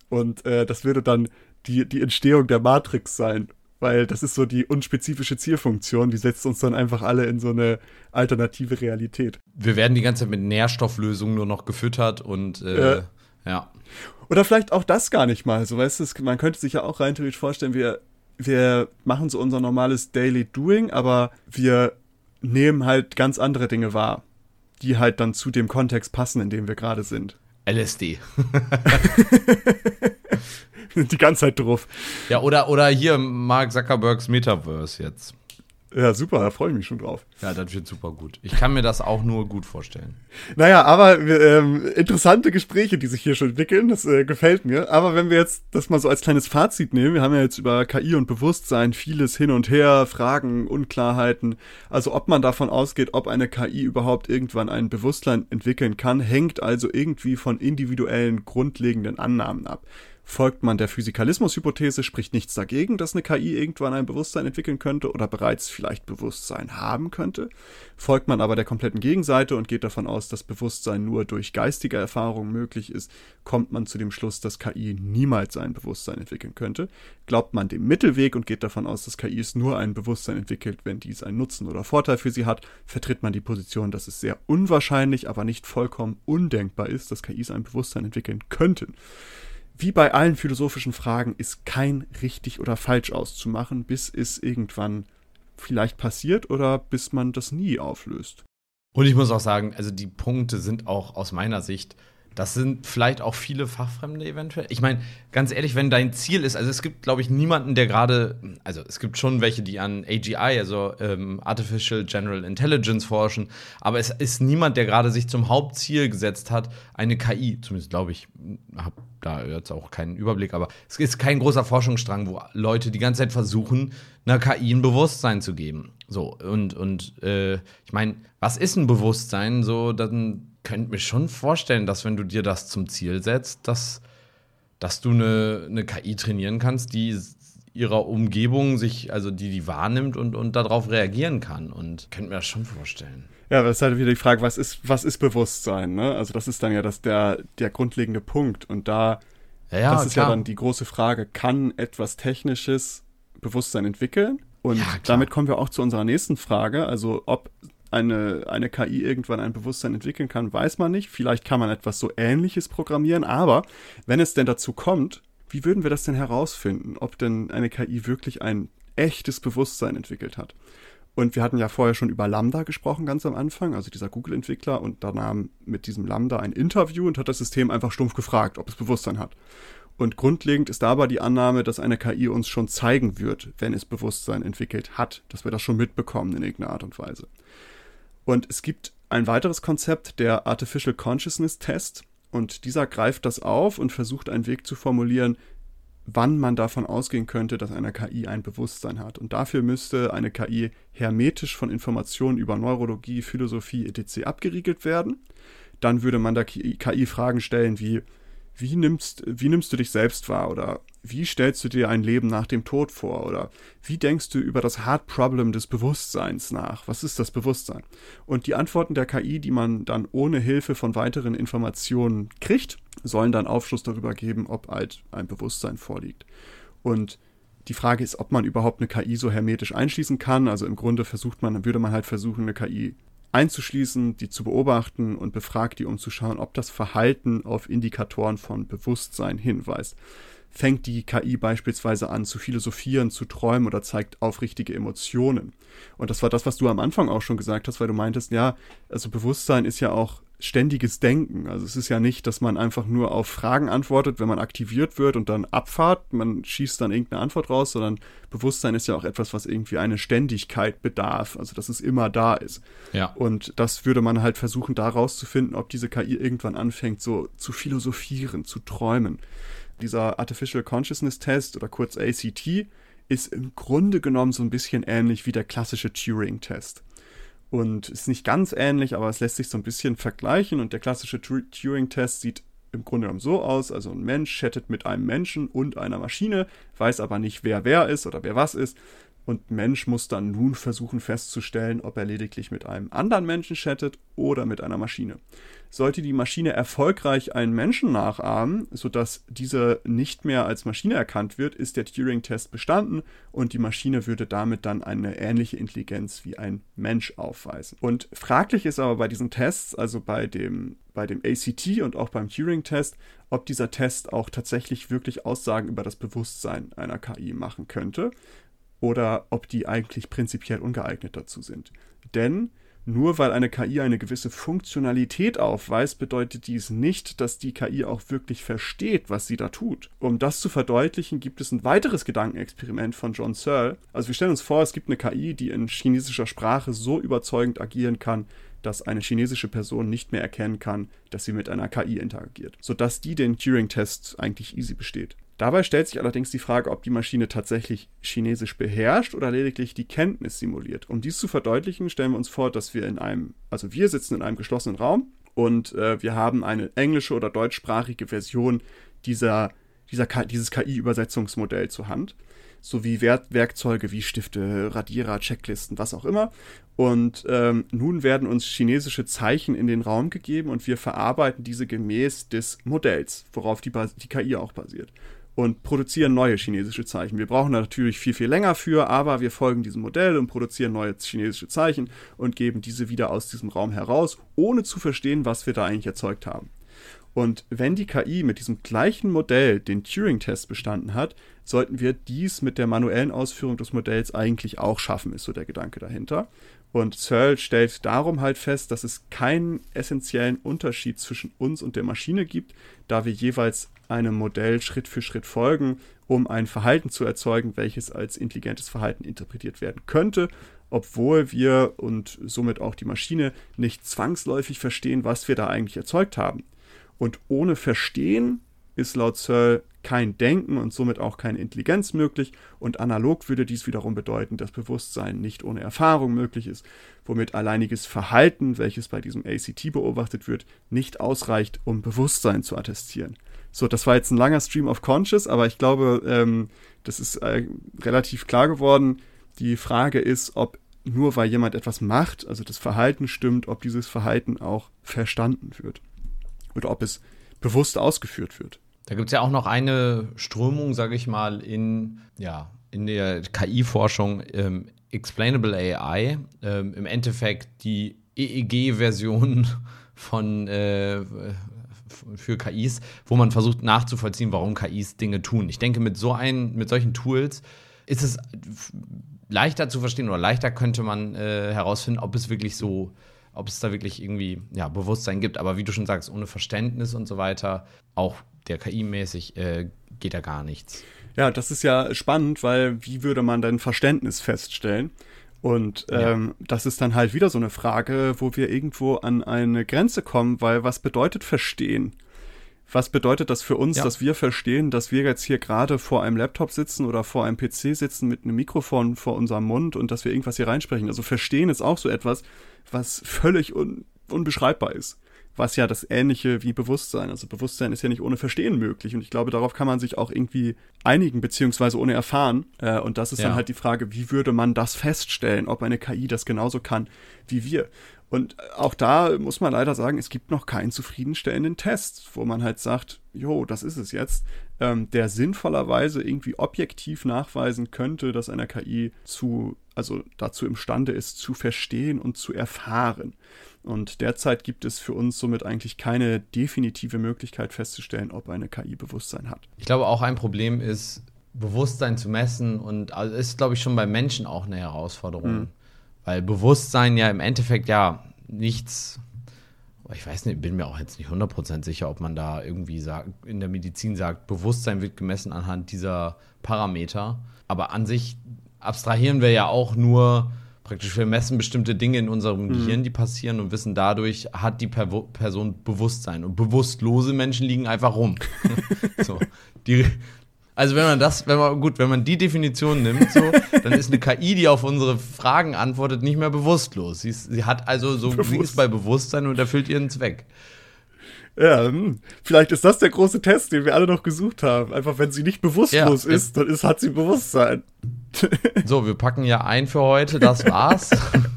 Und äh, das würde dann die, die Entstehung der Matrix sein. Weil das ist so die unspezifische Zielfunktion, die setzt uns dann einfach alle in so eine alternative Realität. Wir werden die ganze Zeit mit Nährstofflösungen nur noch gefüttert und äh, ja. Ja. Oder vielleicht auch das gar nicht mal. So weißt du, man könnte sich ja auch rein theoretisch vorstellen, wir, wir machen so unser normales Daily Doing, aber wir nehmen halt ganz andere Dinge wahr, die halt dann zu dem Kontext passen, in dem wir gerade sind. LSD. die ganze Zeit drauf. Ja, oder, oder hier Mark Zuckerbergs Metaverse jetzt. Ja, super, da freue ich mich schon drauf. Ja, das wird super gut. Ich kann mir das auch nur gut vorstellen. Naja, aber ähm, interessante Gespräche, die sich hier schon entwickeln, das äh, gefällt mir. Aber wenn wir jetzt das mal so als kleines Fazit nehmen, wir haben ja jetzt über KI und Bewusstsein vieles hin und her, Fragen, Unklarheiten. Also ob man davon ausgeht, ob eine KI überhaupt irgendwann ein Bewusstsein entwickeln kann, hängt also irgendwie von individuellen grundlegenden Annahmen ab. Folgt man der Physikalismus-Hypothese, spricht nichts dagegen, dass eine KI irgendwann ein Bewusstsein entwickeln könnte oder bereits vielleicht Bewusstsein haben könnte. Folgt man aber der kompletten Gegenseite und geht davon aus, dass Bewusstsein nur durch geistige Erfahrung möglich ist, kommt man zu dem Schluss, dass KI niemals ein Bewusstsein entwickeln könnte. Glaubt man dem Mittelweg und geht davon aus, dass KI nur ein Bewusstsein entwickelt, wenn dies einen Nutzen oder Vorteil für sie hat, vertritt man die Position, dass es sehr unwahrscheinlich, aber nicht vollkommen undenkbar ist, dass KIs ein Bewusstsein entwickeln könnten wie bei allen philosophischen Fragen ist kein richtig oder falsch auszumachen, bis es irgendwann vielleicht passiert oder bis man das nie auflöst. Und ich muss auch sagen, also die Punkte sind auch aus meiner Sicht das sind vielleicht auch viele Fachfremde eventuell. Ich meine, ganz ehrlich, wenn dein Ziel ist, also es gibt, glaube ich, niemanden, der gerade, also es gibt schon welche, die an AGI, also ähm, Artificial General Intelligence forschen, aber es ist niemand, der gerade sich zum Hauptziel gesetzt hat, eine KI, zumindest glaube ich, habe da jetzt auch keinen Überblick, aber es ist kein großer Forschungsstrang, wo Leute die ganze Zeit versuchen, einer KI ein Bewusstsein zu geben. So, und, und äh, ich meine, was ist ein Bewusstsein? So, dann könnte mir schon vorstellen, dass wenn du dir das zum Ziel setzt, dass, dass du eine, eine KI trainieren kannst, die ihrer Umgebung sich, also die die wahrnimmt und, und darauf reagieren kann. Und könnte mir das schon vorstellen. Ja, das ist halt wieder die Frage, was ist, was ist Bewusstsein? Ne? Also das ist dann ja das, der, der grundlegende Punkt. Und da, ja, ja, das ist klar. ja dann die große Frage, kann etwas Technisches Bewusstsein entwickeln? Und ja, damit kommen wir auch zu unserer nächsten Frage, also ob eine, eine KI irgendwann ein Bewusstsein entwickeln kann, weiß man nicht. Vielleicht kann man etwas so Ähnliches programmieren, aber wenn es denn dazu kommt, wie würden wir das denn herausfinden, ob denn eine KI wirklich ein echtes Bewusstsein entwickelt hat? Und wir hatten ja vorher schon über Lambda gesprochen, ganz am Anfang, also dieser Google-Entwickler, und da nahm mit diesem Lambda ein Interview und hat das System einfach stumpf gefragt, ob es Bewusstsein hat. Und grundlegend ist dabei die Annahme, dass eine KI uns schon zeigen wird, wenn es Bewusstsein entwickelt hat, dass wir das schon mitbekommen in irgendeiner Art und Weise. Und es gibt ein weiteres Konzept, der Artificial Consciousness Test. Und dieser greift das auf und versucht einen Weg zu formulieren, wann man davon ausgehen könnte, dass eine KI ein Bewusstsein hat. Und dafür müsste eine KI hermetisch von Informationen über Neurologie, Philosophie etc. abgeriegelt werden. Dann würde man der KI Fragen stellen wie, wie nimmst, wie nimmst du dich selbst wahr oder wie stellst du dir ein Leben nach dem Tod vor oder wie denkst du über das Hard Problem des Bewusstseins nach? Was ist das Bewusstsein? Und die Antworten der KI, die man dann ohne Hilfe von weiteren Informationen kriegt, sollen dann Aufschluss darüber geben, ob halt ein Bewusstsein vorliegt. Und die Frage ist, ob man überhaupt eine KI so hermetisch einschließen kann. Also im Grunde versucht man, würde man halt versuchen, eine KI einzuschließen, die zu beobachten und befragt die, um zu schauen, ob das Verhalten auf Indikatoren von Bewusstsein hinweist. Fängt die KI beispielsweise an zu philosophieren, zu träumen oder zeigt aufrichtige Emotionen? Und das war das, was du am Anfang auch schon gesagt hast, weil du meintest, ja, also Bewusstsein ist ja auch ständiges Denken. Also es ist ja nicht, dass man einfach nur auf Fragen antwortet, wenn man aktiviert wird und dann abfahrt, man schießt dann irgendeine Antwort raus, sondern Bewusstsein ist ja auch etwas, was irgendwie eine Ständigkeit bedarf, also dass es immer da ist. Ja. Und das würde man halt versuchen, da rauszufinden, ob diese KI irgendwann anfängt, so zu philosophieren, zu träumen. Dieser Artificial Consciousness Test oder kurz ACT ist im Grunde genommen so ein bisschen ähnlich wie der klassische Turing-Test und ist nicht ganz ähnlich, aber es lässt sich so ein bisschen vergleichen. Und der klassische Turing-Test sieht im Grunde genommen so aus, also ein Mensch chattet mit einem Menschen und einer Maschine, weiß aber nicht, wer wer ist oder wer was ist und Mensch muss dann nun versuchen festzustellen, ob er lediglich mit einem anderen Menschen chattet oder mit einer Maschine. Sollte die Maschine erfolgreich einen Menschen nachahmen, sodass diese nicht mehr als Maschine erkannt wird, ist der Turing-Test bestanden und die Maschine würde damit dann eine ähnliche Intelligenz wie ein Mensch aufweisen. Und fraglich ist aber bei diesen Tests, also bei dem, bei dem ACT und auch beim Turing-Test, ob dieser Test auch tatsächlich wirklich Aussagen über das Bewusstsein einer KI machen könnte oder ob die eigentlich prinzipiell ungeeignet dazu sind. Denn Nur weil eine KI eine gewisse Funktionalität aufweist, bedeutet dies nicht, dass die KI auch wirklich versteht, was sie da tut. Um das zu verdeutlichen, gibt es ein weiteres Gedankenexperiment von John Searle. Also wir stellen uns vor, es gibt eine KI, die in chinesischer Sprache so überzeugend agieren kann, dass eine chinesische Person nicht mehr erkennen kann, dass sie mit einer KI interagiert, sodass die den Turing-Test eigentlich easy besteht. Dabei stellt sich allerdings die Frage, ob die Maschine tatsächlich Chinesisch beherrscht oder lediglich die Kenntnis simuliert. Um dies zu verdeutlichen, stellen wir uns vor, dass wir in einem, also wir sitzen in einem geschlossenen Raum und äh, wir haben eine englische oder deutschsprachige Version dieser, dieser dieses KI-Übersetzungsmodell zur Hand sowie Werk Werkzeuge wie Stifte, Radierer, Checklisten, was auch immer. Und ähm, nun werden uns chinesische Zeichen in den Raum gegeben und wir verarbeiten diese gemäß des Modells, worauf die, die KI auch basiert und produzieren neue chinesische Zeichen. Wir brauchen natürlich viel, viel länger für, aber wir folgen diesem Modell und produzieren neue chinesische Zeichen und geben diese wieder aus diesem Raum heraus, ohne zu verstehen, was wir da eigentlich erzeugt haben. Und wenn die KI mit diesem gleichen Modell den Turing-Test bestanden hat, sollten wir dies mit der manuellen Ausführung des Modells eigentlich auch schaffen, ist so der Gedanke dahinter. Und Searle stellt darum halt fest, dass es keinen essentiellen Unterschied zwischen uns und der Maschine gibt, da wir jeweils einem Modell Schritt für Schritt folgen, um ein Verhalten zu erzeugen, welches als intelligentes Verhalten interpretiert werden könnte, obwohl wir und somit auch die Maschine nicht zwangsläufig verstehen, was wir da eigentlich erzeugt haben. Und ohne Verstehen ist laut Searle kein Denken und somit auch keine Intelligenz möglich und analog würde dies wiederum bedeuten, dass Bewusstsein nicht ohne Erfahrung möglich ist, womit alleiniges Verhalten, welches bei diesem ACT beobachtet wird, nicht ausreicht, um Bewusstsein zu attestieren. So, das war jetzt ein langer Stream of Conscious, aber ich glaube, ähm, das ist äh, relativ klar geworden. Die Frage ist, ob nur weil jemand etwas macht, also das Verhalten stimmt, ob dieses Verhalten auch verstanden wird. Oder ob es bewusst ausgeführt wird. Da gibt es ja auch noch eine Strömung, sage ich mal, in, ja, in der KI-Forschung, ähm, Explainable AI. Ähm, Im Endeffekt die EEG-Version von äh, für KIs, wo man versucht nachzuvollziehen, warum KIs Dinge tun. Ich denke, mit so ein, mit solchen Tools ist es leichter zu verstehen oder leichter könnte man äh, herausfinden, ob es wirklich so, ob es da wirklich irgendwie ja, Bewusstsein gibt. Aber wie du schon sagst, ohne Verständnis und so weiter, auch der KI-mäßig, äh, geht da gar nichts. Ja, das ist ja spannend, weil wie würde man denn Verständnis feststellen? Und ähm, ja. das ist dann halt wieder so eine Frage, wo wir irgendwo an eine Grenze kommen, weil was bedeutet verstehen? Was bedeutet das für uns, ja. dass wir verstehen, dass wir jetzt hier gerade vor einem Laptop sitzen oder vor einem PC sitzen mit einem Mikrofon vor unserem Mund und dass wir irgendwas hier reinsprechen? Also verstehen ist auch so etwas, was völlig un unbeschreibbar ist was ja das ähnliche wie Bewusstsein. Also Bewusstsein ist ja nicht ohne Verstehen möglich und ich glaube, darauf kann man sich auch irgendwie einigen, beziehungsweise ohne erfahren. Äh, und das ist ja. dann halt die Frage, wie würde man das feststellen, ob eine KI das genauso kann wie wir. Und auch da muss man leider sagen, es gibt noch keinen zufriedenstellenden Test, wo man halt sagt, jo, das ist es jetzt, ähm, der sinnvollerweise irgendwie objektiv nachweisen könnte, dass eine KI zu, also dazu imstande ist, zu verstehen und zu erfahren. Und derzeit gibt es für uns somit eigentlich keine definitive Möglichkeit festzustellen, ob eine KI Bewusstsein hat. Ich glaube, auch ein Problem ist, Bewusstsein zu messen und also ist, glaube ich, schon bei Menschen auch eine Herausforderung. Mhm. Weil Bewusstsein ja im Endeffekt ja nichts, ich weiß nicht, bin mir auch jetzt nicht 100% sicher, ob man da irgendwie sagt, in der Medizin sagt, Bewusstsein wird gemessen anhand dieser Parameter. Aber an sich abstrahieren wir ja auch nur praktisch, wir messen bestimmte Dinge in unserem mhm. Gehirn, die passieren und wissen dadurch, hat die per Person Bewusstsein. Und bewusstlose Menschen liegen einfach rum. so, die, also wenn man das, wenn man, gut, wenn man die Definition nimmt, so, dann ist eine KI, die auf unsere Fragen antwortet, nicht mehr bewusstlos. Sie, ist, sie hat also so, Bewusst. sie ist bei Bewusstsein und erfüllt ihren Zweck. Ja, hm. vielleicht ist das der große Test, den wir alle noch gesucht haben. Einfach, wenn sie nicht bewusstlos ja, ist, dann ist, hat sie Bewusstsein. So, wir packen ja ein für heute, das war's.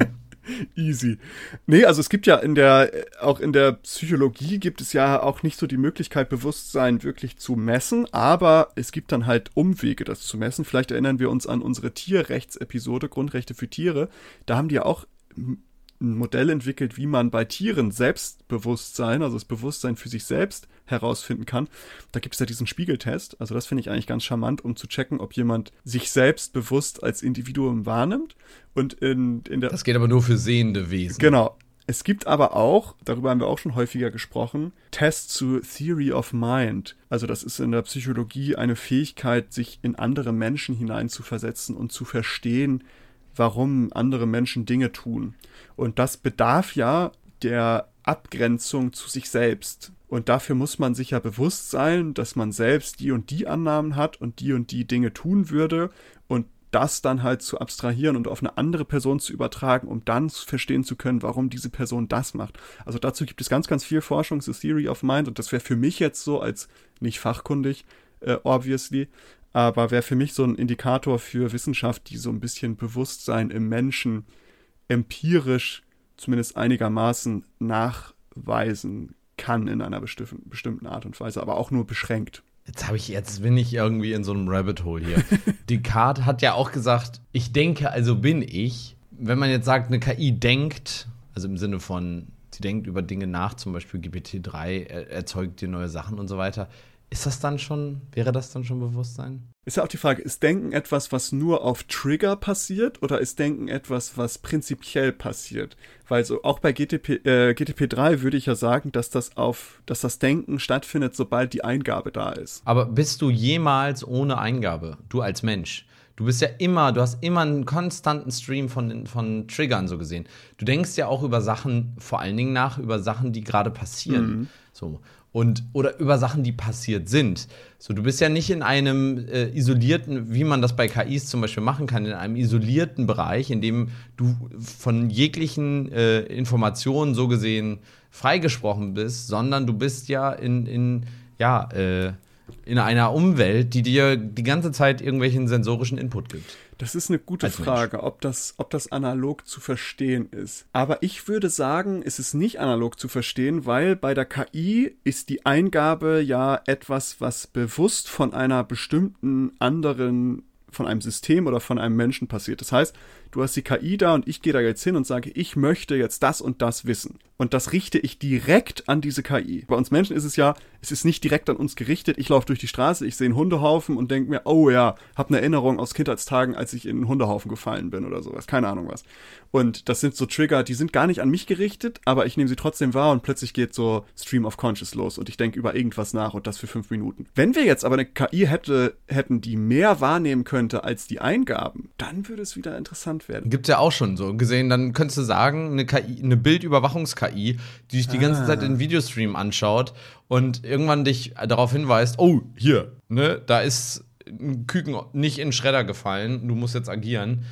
Easy. Nee, also es gibt ja in der, auch in der Psychologie gibt es ja auch nicht so die Möglichkeit, Bewusstsein wirklich zu messen, aber es gibt dann halt Umwege, das zu messen. Vielleicht erinnern wir uns an unsere Tierrechtsepisode, Grundrechte für Tiere. Da haben die ja auch ein Modell entwickelt, wie man bei Tieren Selbstbewusstsein, also das Bewusstsein für sich selbst herausfinden kann. Da gibt es ja diesen Spiegeltest. Also das finde ich eigentlich ganz charmant, um zu checken, ob jemand sich selbst bewusst als Individuum wahrnimmt. Und in, in der. Das geht aber nur für sehende Wesen. Genau. Es gibt aber auch, darüber haben wir auch schon häufiger gesprochen, Tests zu Theory of Mind. Also das ist in der Psychologie eine Fähigkeit, sich in andere Menschen hineinzuversetzen und zu verstehen, warum andere Menschen Dinge tun. Und das bedarf ja der Abgrenzung zu sich selbst. Und dafür muss man sich ja bewusst sein, dass man selbst die und die Annahmen hat und die und die Dinge tun würde und das dann halt zu abstrahieren und auf eine andere Person zu übertragen, um dann verstehen zu können, warum diese Person das macht. Also dazu gibt es ganz, ganz viel Forschung, The Theory of Mind, und das wäre für mich jetzt so als nicht fachkundig, äh, obviously, aber wäre für mich so ein Indikator für Wissenschaft, die so ein bisschen Bewusstsein im Menschen empirisch zumindest einigermaßen nachweisen kann in einer bestimmten Art und Weise, aber auch nur beschränkt. Jetzt habe ich, jetzt bin ich irgendwie in so einem Rabbit Hole hier. Descartes hat ja auch gesagt, ich denke, also bin ich. Wenn man jetzt sagt, eine KI denkt, also im Sinne von, sie denkt über Dinge nach, zum Beispiel GPT-3 erzeugt dir neue Sachen und so weiter, ist das dann schon, wäre das dann schon Bewusstsein? Ist ja auch die Frage, ist Denken etwas, was nur auf Trigger passiert oder ist Denken etwas, was prinzipiell passiert? Weil so auch bei GTP, äh, GTP3 würde ich ja sagen, dass das auf, dass das Denken stattfindet, sobald die Eingabe da ist. Aber bist du jemals ohne Eingabe, du als Mensch? Du bist ja immer, du hast immer einen konstanten Stream von, von Triggern so gesehen. Du denkst ja auch über Sachen, vor allen Dingen nach, über Sachen, die gerade passieren. Mhm. So und oder über Sachen, die passiert sind. So, du bist ja nicht in einem äh, isolierten, wie man das bei KIs zum Beispiel machen kann, in einem isolierten Bereich, in dem du von jeglichen äh, Informationen so gesehen freigesprochen bist, sondern du bist ja in, in ja, äh, in einer Umwelt, die dir die ganze Zeit irgendwelchen sensorischen Input gibt. Das ist eine gute Frage, ob das, ob das analog zu verstehen ist. Aber ich würde sagen, es ist nicht analog zu verstehen, weil bei der KI ist die Eingabe ja etwas, was bewusst von einer bestimmten anderen, von einem System oder von einem Menschen passiert. Das heißt, du hast die KI da und ich gehe da jetzt hin und sage, ich möchte jetzt das und das wissen. Und das richte ich direkt an diese KI. Bei uns Menschen ist es ja, es ist nicht direkt an uns gerichtet. Ich laufe durch die Straße, ich sehe einen Hundehaufen und denke mir, oh ja, habe eine Erinnerung aus Kindheitstagen, als ich in einen Hundehaufen gefallen bin oder sowas. Keine Ahnung was. Und das sind so Trigger, die sind gar nicht an mich gerichtet, aber ich nehme sie trotzdem wahr und plötzlich geht so Stream of Conscious los und ich denke über irgendwas nach und das für fünf Minuten. Wenn wir jetzt aber eine KI hätte, hätten, die mehr wahrnehmen könnte als die Eingaben, dann würde es wieder interessant werden. Gibt es ja auch schon so gesehen. Dann könntest du sagen, eine KI, eine Bildüberwachungs-KI, die sich die ah. ganze Zeit den Videostream anschaut und irgendwann dich darauf hinweist, oh, hier, ne, da ist ein Küken nicht in Schredder gefallen, du musst jetzt agieren.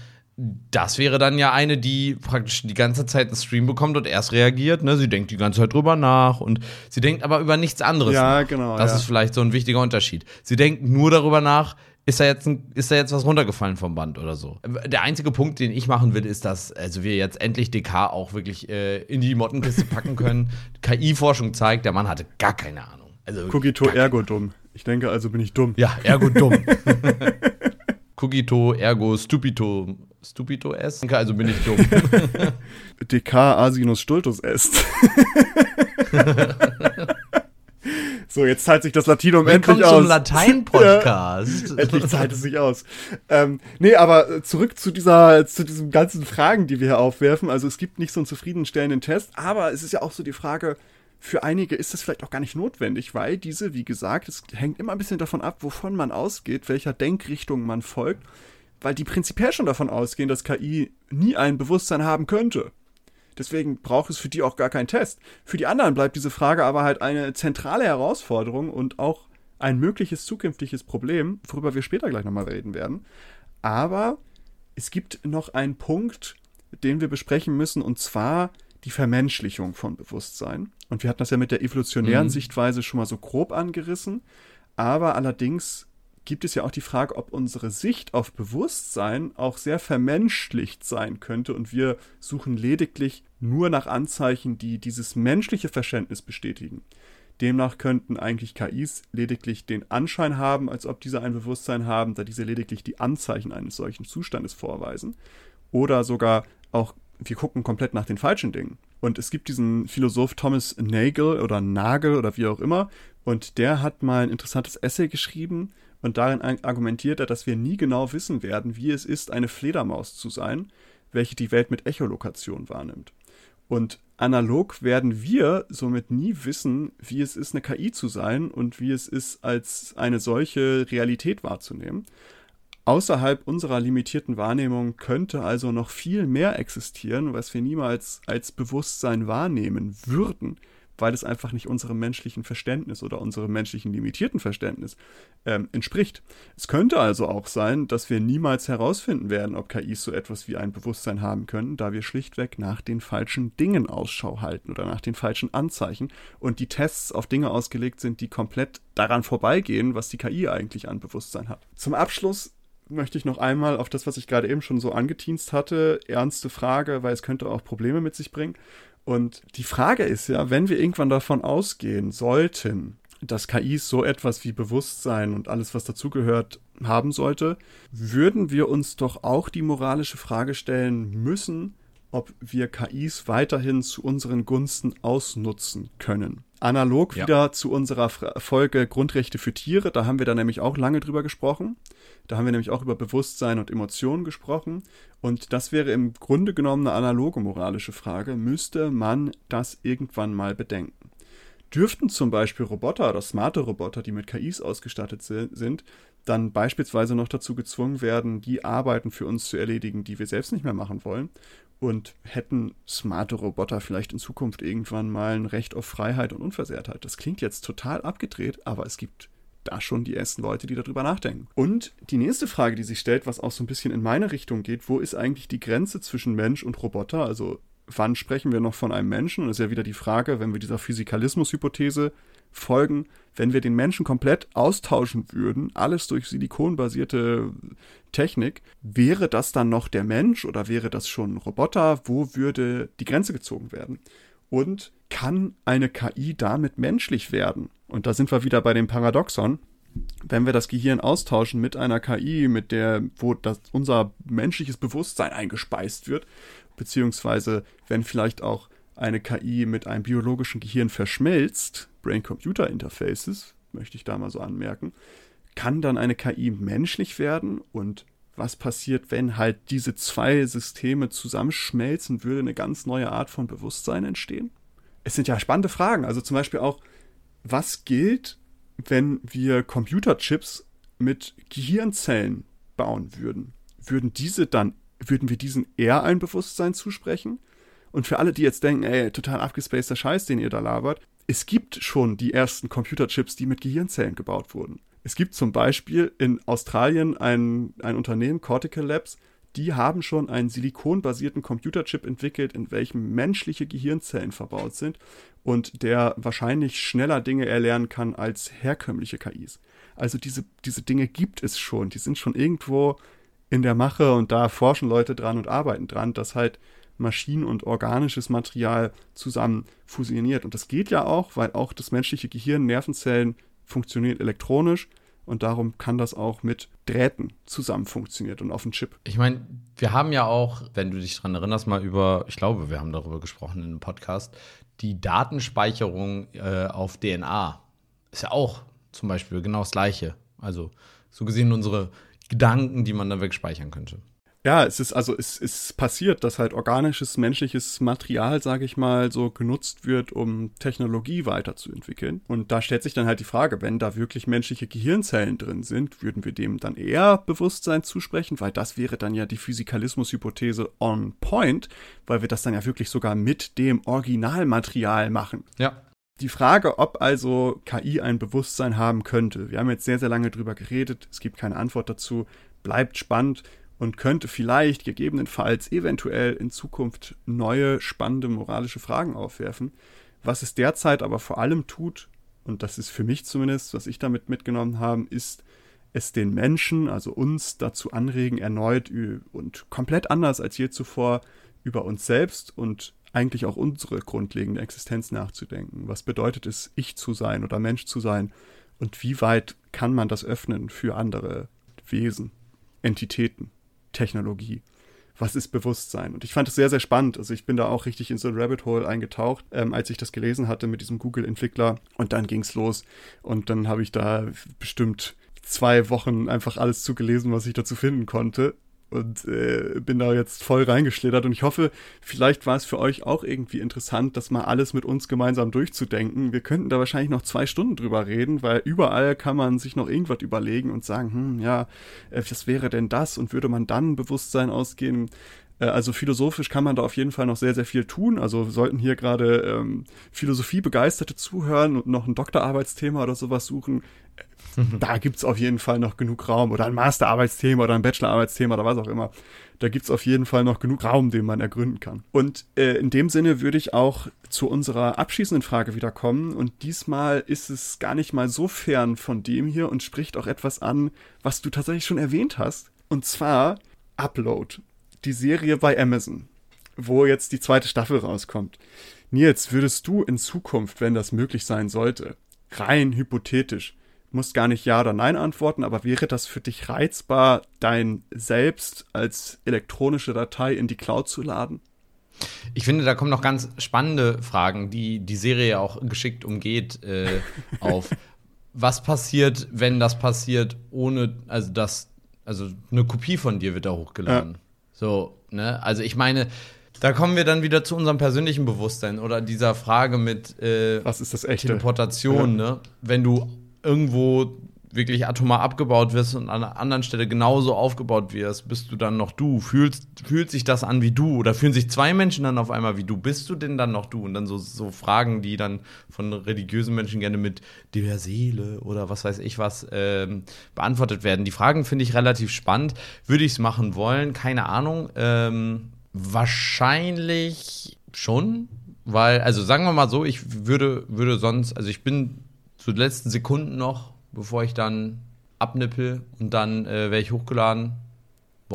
Das wäre dann ja eine, die praktisch die ganze Zeit einen Stream bekommt und erst reagiert. Ne? Sie denkt die ganze Zeit drüber nach und sie denkt aber über nichts anderes. Ja, nach. genau. Das ja. ist vielleicht so ein wichtiger Unterschied. Sie denkt nur darüber nach, ist da jetzt ein, ist da jetzt was runtergefallen vom Band oder so. Der einzige Punkt, den ich machen will, ist, dass also wir jetzt endlich DK auch wirklich äh, in die Mottenkiste packen können. KI-Forschung zeigt, der Mann hatte gar keine Ahnung. Also Cogito ergo dumm. Ich denke, also bin ich dumm. Ja, ergo dumm. Cogito ergo stupito stupito est. Also bin ich dumm. DK asinus stultus est. So, jetzt zahlt sich das Latinum endlich aus. zum Latein-Podcast. ja, endlich zahlt es sich aus. Ähm, nee, aber zurück zu dieser, zu diesen ganzen Fragen, die wir hier aufwerfen. Also es gibt nicht so einen zufriedenstellenden Test, aber es ist ja auch so die Frage, für einige ist das vielleicht auch gar nicht notwendig, weil diese, wie gesagt, es hängt immer ein bisschen davon ab, wovon man ausgeht, welcher Denkrichtung man folgt, weil die prinzipiell schon davon ausgehen, dass KI nie ein Bewusstsein haben könnte. Deswegen braucht es für die auch gar keinen Test. Für die anderen bleibt diese Frage aber halt eine zentrale Herausforderung und auch ein mögliches zukünftiges Problem, worüber wir später gleich nochmal reden werden. Aber es gibt noch einen Punkt, den wir besprechen müssen, und zwar die Vermenschlichung von Bewusstsein. Und wir hatten das ja mit der evolutionären mhm. Sichtweise schon mal so grob angerissen. Aber allerdings gibt es ja auch die Frage, ob unsere Sicht auf Bewusstsein auch sehr vermenschlicht sein könnte und wir suchen lediglich nur nach Anzeichen, die dieses menschliche Verständnis bestätigen. Demnach könnten eigentlich KIs lediglich den Anschein haben, als ob diese ein Bewusstsein haben, da diese lediglich die Anzeichen eines solchen Zustandes vorweisen. Oder sogar auch wir gucken komplett nach den falschen Dingen. Und es gibt diesen Philosoph Thomas Nagel oder Nagel oder wie auch immer, und der hat mal ein interessantes Essay geschrieben und darin argumentiert er, dass wir nie genau wissen werden, wie es ist, eine Fledermaus zu sein, welche die Welt mit Echolokation wahrnimmt. Und analog werden wir somit nie wissen, wie es ist, eine KI zu sein und wie es ist, als eine solche Realität wahrzunehmen. Außerhalb unserer limitierten Wahrnehmung könnte also noch viel mehr existieren, was wir niemals als Bewusstsein wahrnehmen würden weil es einfach nicht unserem menschlichen Verständnis oder unserem menschlichen limitierten Verständnis ähm, entspricht. Es könnte also auch sein, dass wir niemals herausfinden werden, ob KIs so etwas wie ein Bewusstsein haben können, da wir schlichtweg nach den falschen Dingen Ausschau halten oder nach den falschen Anzeichen und die Tests auf Dinge ausgelegt sind, die komplett daran vorbeigehen, was die KI eigentlich an Bewusstsein hat. Zum Abschluss möchte ich noch einmal auf das, was ich gerade eben schon so angeteased hatte, ernste Frage, weil es könnte auch Probleme mit sich bringen. Und die Frage ist ja, wenn wir irgendwann davon ausgehen sollten, dass KIs so etwas wie Bewusstsein und alles, was dazugehört, haben sollte, würden wir uns doch auch die moralische Frage stellen müssen, ob wir KIs weiterhin zu unseren Gunsten ausnutzen können. Analog ja. wieder zu unserer Folge Grundrechte für Tiere, da haben wir da nämlich auch lange drüber gesprochen. Da haben wir nämlich auch über Bewusstsein und Emotionen gesprochen. Und das wäre im Grunde genommen eine analoge moralische Frage. Müsste man das irgendwann mal bedenken? Dürften zum Beispiel Roboter oder smarte Roboter, die mit KIs ausgestattet sind, dann beispielsweise noch dazu gezwungen werden, die Arbeiten für uns zu erledigen, die wir selbst nicht mehr machen wollen? Und hätten smarte Roboter vielleicht in Zukunft irgendwann mal ein Recht auf Freiheit und Unversehrtheit? Das klingt jetzt total abgedreht, aber es gibt da schon die ersten Leute, die darüber nachdenken. Und die nächste Frage, die sich stellt, was auch so ein bisschen in meine Richtung geht, wo ist eigentlich die Grenze zwischen Mensch und Roboter? Also wann sprechen wir noch von einem Menschen? Und das ist ja wieder die Frage, wenn wir dieser Physikalismus-Hypothese folgen, wenn wir den Menschen komplett austauschen würden, alles durch silikonbasierte Technik, wäre das dann noch der Mensch oder wäre das schon ein Roboter? Wo würde die Grenze gezogen werden? Und kann eine KI damit menschlich werden? Und da sind wir wieder bei dem Paradoxon. Wenn wir das Gehirn austauschen mit einer KI, mit der, wo das, unser menschliches Bewusstsein eingespeist wird, beziehungsweise wenn vielleicht auch eine KI mit einem biologischen Gehirn verschmelzt, Brain-Computer-Interfaces, möchte ich da mal so anmerken, kann dann eine KI menschlich werden und was passiert, wenn halt diese zwei Systeme zusammenschmelzen, würde eine ganz neue Art von Bewusstsein entstehen? Es sind ja spannende Fragen. Also zum Beispiel auch, was gilt, wenn wir Computerchips mit Gehirnzellen bauen würden? Würden diese dann, würden wir diesen eher ein Bewusstsein zusprechen? Und für alle, die jetzt denken, ey, total abgespaceter Scheiß, den ihr da labert, es gibt schon die ersten Computerchips, die mit Gehirnzellen gebaut wurden. Es gibt zum Beispiel in Australien ein, ein Unternehmen, Cortical Labs, die haben schon einen silikonbasierten Computerchip entwickelt, in welchem menschliche Gehirnzellen verbaut sind und der wahrscheinlich schneller Dinge erlernen kann als herkömmliche KIs. Also diese, diese Dinge gibt es schon, die sind schon irgendwo in der Mache und da forschen Leute dran und arbeiten dran, dass halt Maschinen und organisches Material zusammen fusioniert. Und das geht ja auch, weil auch das menschliche Gehirn, Nervenzellen funktioniert elektronisch und darum kann das auch mit Drähten zusammen funktioniert und auf dem Chip. Ich meine, wir haben ja auch, wenn du dich daran erinnerst, mal über, ich glaube, wir haben darüber gesprochen in einem Podcast, die Datenspeicherung äh, auf DNA. Ist ja auch zum Beispiel genau das Gleiche. Also so gesehen unsere Gedanken, die man dann wegspeichern könnte. Ja, es ist also es ist passiert, dass halt organisches menschliches Material, sage ich mal, so genutzt wird, um Technologie weiterzuentwickeln. Und da stellt sich dann halt die Frage, wenn da wirklich menschliche Gehirnzellen drin sind, würden wir dem dann eher Bewusstsein zusprechen, weil das wäre dann ja die Physikalismus-Hypothese on point, weil wir das dann ja wirklich sogar mit dem Originalmaterial machen. Ja. Die Frage, ob also KI ein Bewusstsein haben könnte, wir haben jetzt sehr, sehr lange drüber geredet, es gibt keine Antwort dazu, bleibt spannend und könnte vielleicht gegebenenfalls eventuell in Zukunft neue spannende moralische Fragen aufwerfen. Was es derzeit aber vor allem tut, und das ist für mich zumindest, was ich damit mitgenommen habe, ist es den Menschen, also uns, dazu anregen, erneut und komplett anders als je zuvor über uns selbst und eigentlich auch unsere grundlegende Existenz nachzudenken. Was bedeutet es, ich zu sein oder Mensch zu sein? Und wie weit kann man das öffnen für andere Wesen, Entitäten? Technologie. was ist Bewusstsein? Und ich fand es sehr, sehr spannend. Also ich bin da auch richtig in so ein Rabbit Hole eingetaucht, ähm, als ich das gelesen hatte mit diesem Google-Entwickler. Und dann ging es los. Und dann habe ich da bestimmt zwei Wochen einfach alles zugelesen, was ich dazu finden konnte und äh, bin da jetzt voll reingeschlittert und ich hoffe, vielleicht war es für euch auch irgendwie interessant, das mal alles mit uns gemeinsam durchzudenken. Wir könnten da wahrscheinlich noch zwei Stunden drüber reden, weil überall kann man sich noch irgendwas überlegen und sagen, hm, ja, äh, was wäre denn das und würde man dann Bewusstsein ausgehen? Äh, also philosophisch kann man da auf jeden Fall noch sehr, sehr viel tun. Also sollten hier gerade ähm, Philosophie-Begeisterte zuhören und noch ein Doktorarbeitsthema oder sowas suchen, Mhm. Da gibt es auf jeden Fall noch genug Raum oder ein Masterarbeitsthema oder ein Bachelorarbeitsthema oder was auch immer. Da gibt es auf jeden Fall noch genug Raum, den man ergründen kann. Und äh, in dem Sinne würde ich auch zu unserer abschließenden Frage wieder kommen. Und diesmal ist es gar nicht mal so fern von dem hier und spricht auch etwas an, was du tatsächlich schon erwähnt hast. Und zwar Upload, die Serie bei Amazon, wo jetzt die zweite Staffel rauskommt. Nils, würdest du in Zukunft, wenn das möglich sein sollte, rein hypothetisch, musst gar nicht Ja oder Nein antworten, aber wäre das für dich reizbar, dein Selbst als elektronische Datei in die Cloud zu laden? Ich finde, da kommen noch ganz spannende Fragen, die die Serie auch geschickt umgeht, äh, auf. Was passiert, wenn das passiert, ohne, also das, also eine Kopie von dir wird da hochgeladen. Ja. So, ne? Also ich meine, da kommen wir dann wieder zu unserem persönlichen Bewusstsein oder dieser Frage mit äh, Was ist das echte? Teleportation, ja. ne? Wenn du irgendwo wirklich atomar abgebaut wirst und an einer anderen Stelle genauso aufgebaut wirst, bist du dann noch du? Fühlst, fühlt sich das an wie du? Oder fühlen sich zwei Menschen dann auf einmal wie du? Bist du denn dann noch du? Und dann so, so Fragen, die dann von religiösen Menschen gerne mit der Seele oder was weiß ich was ähm, beantwortet werden. Die Fragen finde ich relativ spannend. Würde ich es machen wollen? Keine Ahnung. Ähm, wahrscheinlich schon. Weil, also sagen wir mal so, ich würde, würde sonst, also ich bin zu den letzten Sekunden noch, bevor ich dann abnippel und dann äh, werde ich hochgeladen.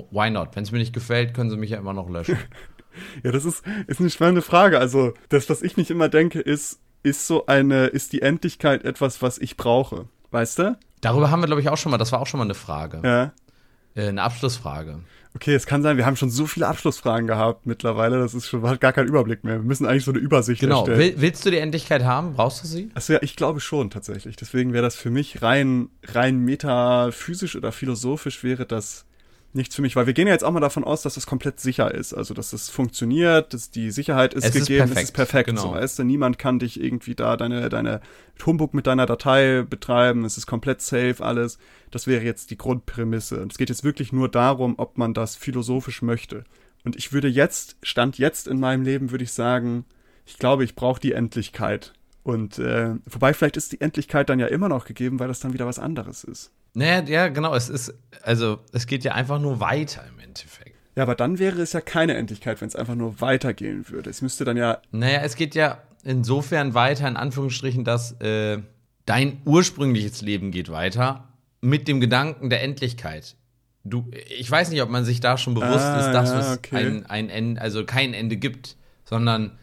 Why not? Wenn es mir nicht gefällt, können sie mich ja immer noch löschen. ja, das ist, ist eine spannende Frage. Also, das, was ich mich immer denke, ist, ist so eine, ist die Endlichkeit etwas, was ich brauche? Weißt du? Darüber haben wir, glaube ich, auch schon mal, das war auch schon mal eine Frage. Ja. Äh, eine Abschlussfrage. Okay, es kann sein, wir haben schon so viele Abschlussfragen gehabt mittlerweile, das ist schon, gar keinen Überblick mehr. Wir müssen eigentlich so eine Übersicht genau. erstellen. Genau. willst du die Endlichkeit haben? Brauchst du sie? Achso, ja, ich glaube schon tatsächlich. Deswegen wäre das für mich rein, rein metaphysisch oder philosophisch wäre das nichts für mich, weil wir gehen ja jetzt auch mal davon aus, dass das komplett sicher ist, also dass das funktioniert, dass die Sicherheit ist es gegeben, ist es ist perfekt, genau. so, weißt du, niemand kann dich irgendwie da deine deine Humbug mit deiner Datei betreiben, es ist komplett safe alles. Das wäre jetzt die Grundprämisse. Und es geht jetzt wirklich nur darum, ob man das philosophisch möchte. Und ich würde jetzt, stand jetzt in meinem Leben, würde ich sagen, ich glaube, ich brauche die Endlichkeit. Und äh, wobei vielleicht ist die Endlichkeit dann ja immer noch gegeben, weil das dann wieder was anderes ist. Naja, ja, genau. Es ist, also es geht ja einfach nur weiter im Endeffekt. Ja, aber dann wäre es ja keine Endlichkeit, wenn es einfach nur weitergehen würde. Es müsste dann ja. Naja, es geht ja insofern weiter, in Anführungsstrichen, dass äh, dein ursprüngliches Leben geht weiter mit dem Gedanken der Endlichkeit. Du, ich weiß nicht, ob man sich da schon bewusst ah, ist, dass ja, es okay. ein, ein Ende, also kein Ende gibt, sondern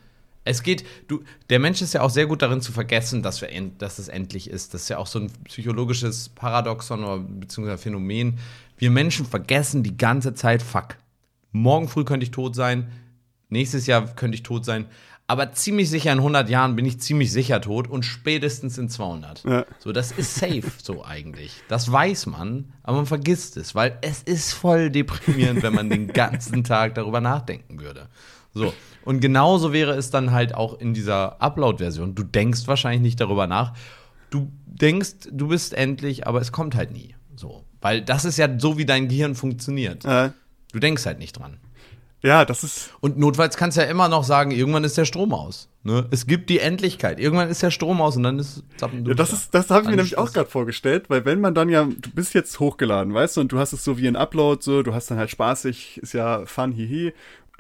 es geht, du, der Mensch ist ja auch sehr gut darin zu vergessen, dass, wir dass es endlich ist. Das ist ja auch so ein psychologisches Paradoxon oder beziehungsweise Phänomen. Wir Menschen vergessen die ganze Zeit, fuck. Morgen früh könnte ich tot sein, nächstes Jahr könnte ich tot sein, aber ziemlich sicher in 100 Jahren bin ich ziemlich sicher tot und spätestens in 200. Ja. So, das ist safe so eigentlich. Das weiß man, aber man vergisst es, weil es ist voll deprimierend, wenn man den ganzen Tag darüber nachdenken würde. So, und genauso wäre es dann halt auch in dieser Upload-Version. Du denkst wahrscheinlich nicht darüber nach. Du denkst, du bist endlich, aber es kommt halt nie. So. Weil das ist ja so, wie dein Gehirn funktioniert. Äh. Du denkst halt nicht dran. Ja, das ist. Und notfalls kannst du ja immer noch sagen, irgendwann ist der Strom aus. Ne? Es gibt die Endlichkeit. Irgendwann ist der Strom aus und dann ist zappen ja, Das ist, das habe ich mir nämlich auch gerade vorgestellt, weil wenn man dann ja, du bist jetzt hochgeladen, weißt du, und du hast es so wie ein Upload, so, du hast dann halt spaßig, ist ja fun, hihi,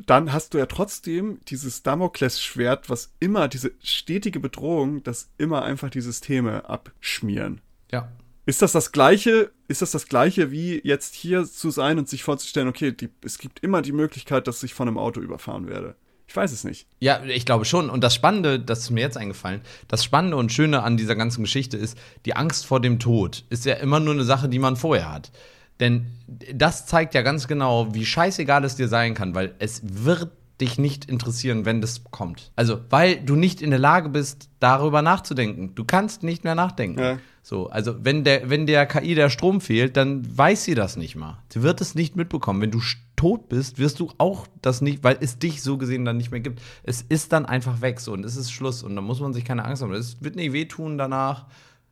dann hast du ja trotzdem dieses Damoklesschwert, was immer diese stetige Bedrohung, dass immer einfach die Systeme abschmieren. Ja. Ist das das gleiche? Ist das das gleiche wie jetzt hier zu sein und sich vorzustellen, okay, die, es gibt immer die Möglichkeit, dass ich von einem Auto überfahren werde? Ich weiß es nicht. Ja, ich glaube schon. Und das Spannende, das ist mir jetzt eingefallen, das Spannende und Schöne an dieser ganzen Geschichte ist, die Angst vor dem Tod ist ja immer nur eine Sache, die man vorher hat Denn das zeigt ja ganz genau, wie scheißegal es dir sein kann, weil es wird dich nicht interessieren, wenn das kommt. Also, weil du nicht in der Lage bist, darüber nachzudenken. Du kannst nicht mehr nachdenken. Ja. So, also wenn der, wenn der KI der Strom fehlt, dann weiß sie das nicht mal. Sie wird es nicht mitbekommen. Wenn du tot bist, wirst du auch das nicht, weil es dich so gesehen dann nicht mehr gibt. Es ist dann einfach weg so und es ist Schluss und da muss man sich keine Angst haben. Es wird nicht wehtun danach.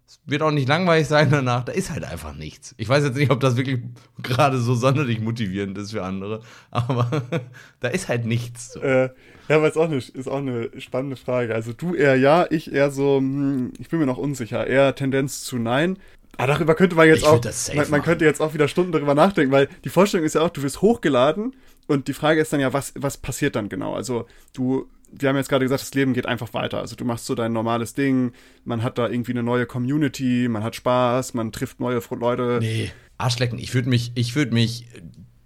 Es wird auch nicht langweilig sein danach. Da ist halt einfach nichts. Ich weiß jetzt nicht, ob das wirklich gerade so sonderlich motivierend ist für andere, aber da ist halt nichts. So. Äh, ja, aber ist auch, eine, ist auch eine spannende Frage. Also du eher ja, ich eher so, hm, ich bin mir noch unsicher. Eher Tendenz zu nein. Ah, darüber könnte man jetzt ich auch, man, man könnte jetzt auch wieder Stunden darüber nachdenken, weil die Vorstellung ist ja auch, du wirst hochgeladen und die Frage ist dann ja, was, was passiert dann genau? Also du wir haben jetzt gerade gesagt, das Leben geht einfach weiter. Also du machst so dein normales Ding, man hat da irgendwie eine neue Community, man hat Spaß, man trifft neue Leute. Nee, Arschlecken, ich würde mich, ich würde mich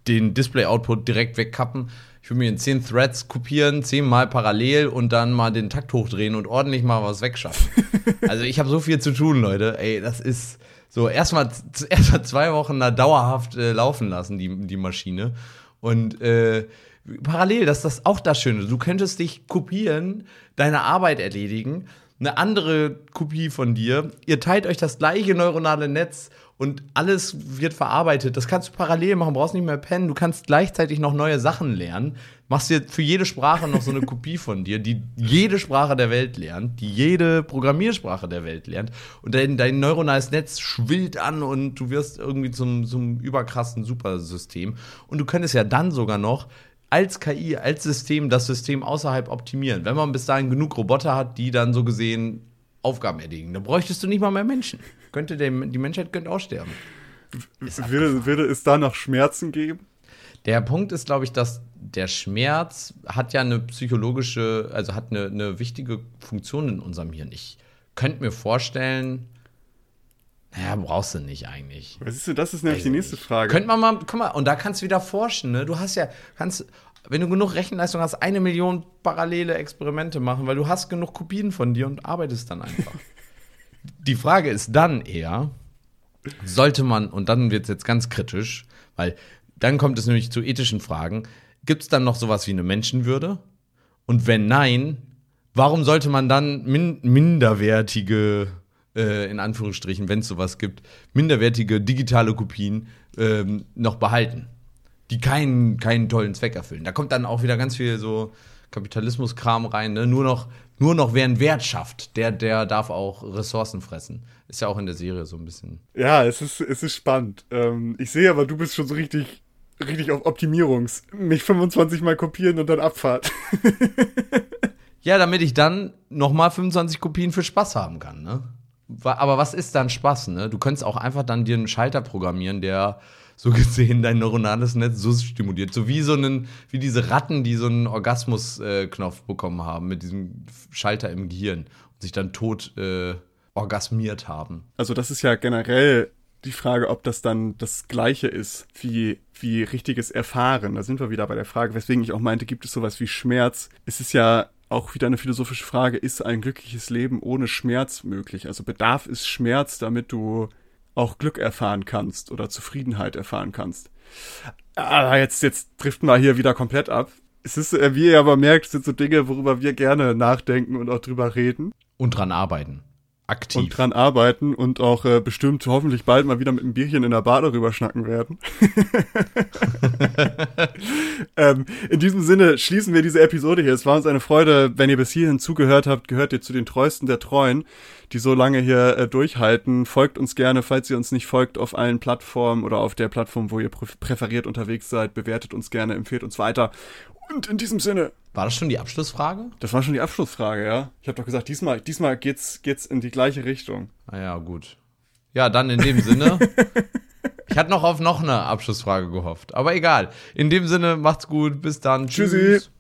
den Display-Output direkt wegkappen. Ich würde mir in zehn Threads kopieren, zehnmal parallel und dann mal den Takt hochdrehen und ordentlich mal was wegschaffen. also ich habe so viel zu tun, Leute. Ey, das ist so erstmal erst zwei Wochen da dauerhaft äh, laufen lassen, die, die Maschine. Und äh, parallel, das ist das auch das Schöne. Du könntest dich kopieren, deine Arbeit erledigen, eine andere Kopie von dir, ihr teilt euch das gleiche neuronale Netz und alles wird verarbeitet. Das kannst du parallel machen, brauchst nicht mehr pennen. Du kannst gleichzeitig noch neue Sachen lernen. Machst dir für jede Sprache noch so eine Kopie von dir, die jede Sprache der Welt lernt, die jede Programmiersprache der Welt lernt. Und dein, dein neuronales Netz schwillt an und du wirst irgendwie zum, zum überkrassen Supersystem. Und du könntest ja dann sogar noch als KI, als System das System außerhalb optimieren. Wenn man bis dahin genug Roboter hat, die dann so gesehen Aufgaben erledigen, dann bräuchtest du nicht mal mehr Menschen. Könnte der, die Menschheit könnte auch sterben. Würde, würde es da noch Schmerzen geben? Der Punkt ist, glaube ich, dass der Schmerz hat ja eine psychologische, also hat eine, eine wichtige Funktion in unserem Hirn. Ich könnte mir vorstellen, naja, brauchst du nicht eigentlich. Was ist du, das ist nämlich also die nächste Frage. Könnte man mal, guck mal, und da kannst du wieder forschen, ne? Du hast ja, kannst, wenn du genug Rechenleistung hast, eine Million parallele Experimente machen, weil du hast genug Kopien von dir und arbeitest dann einfach. die Frage ist dann eher, sollte man, und dann wird es jetzt ganz kritisch, weil dann kommt es nämlich zu ethischen Fragen, gibt es dann noch sowas wie eine Menschenwürde? Und wenn nein, warum sollte man dann min minderwertige äh, in Anführungsstrichen, wenn es sowas gibt, minderwertige digitale Kopien ähm, noch behalten, die keinen, keinen tollen Zweck erfüllen. Da kommt dann auch wieder ganz viel so Kapitalismuskram rein, ne? nur noch nur noch wer einen Wert schafft, der, der darf auch Ressourcen fressen. Ist ja auch in der Serie so ein bisschen. Ja, es ist, es ist spannend. Ähm, ich sehe aber, du bist schon so richtig, richtig auf Optimierungs. Mich 25 Mal kopieren und dann Abfahrt. ja, damit ich dann nochmal 25 Kopien für Spaß haben kann, ne? Aber was ist dann Spaß, ne? Du könntest auch einfach dann dir einen Schalter programmieren, der so gesehen dein neuronales Netz so stimuliert. So wie so einen, wie diese Ratten, die so einen Orgasmusknopf äh, bekommen haben mit diesem Schalter im Gehirn und sich dann tot äh, orgasmiert haben. Also das ist ja generell die Frage, ob das dann das Gleiche ist wie, wie richtiges Erfahren. Da sind wir wieder bei der Frage, weswegen ich auch meinte, gibt es sowas wie Schmerz? Es ist ja auch wieder eine philosophische Frage, ist ein glückliches Leben ohne Schmerz möglich? Also bedarf es Schmerz, damit du auch Glück erfahren kannst oder Zufriedenheit erfahren kannst? Aber jetzt, jetzt driften wir hier wieder komplett ab. Es ist, äh, wie ihr aber merkt, sind so Dinge, worüber wir gerne nachdenken und auch drüber reden. Und dran arbeiten aktiv. Und dran arbeiten und auch äh, bestimmt hoffentlich bald mal wieder mit einem Bierchen in der Bar darüber schnacken werden. ähm, in diesem Sinne schließen wir diese Episode hier. Es war uns eine Freude, wenn ihr bis hierhin zugehört habt, gehört ihr zu den treuesten der Treuen, die so lange hier äh, durchhalten. Folgt uns gerne, falls ihr uns nicht folgt, auf allen Plattformen oder auf der Plattform, wo ihr präferiert unterwegs seid. Bewertet uns gerne, empfehlt uns weiter. Und in diesem Sinne, war das schon die Abschlussfrage? Das war schon die Abschlussfrage, ja. Ich habe doch gesagt, diesmal, diesmal geht's, geht's in die gleiche Richtung. Ah ja, gut. Ja, dann in dem Sinne. ich hatte noch auf noch eine Abschlussfrage gehofft. Aber egal. In dem Sinne, macht's gut. Bis dann. Tschüssi. Tschüss.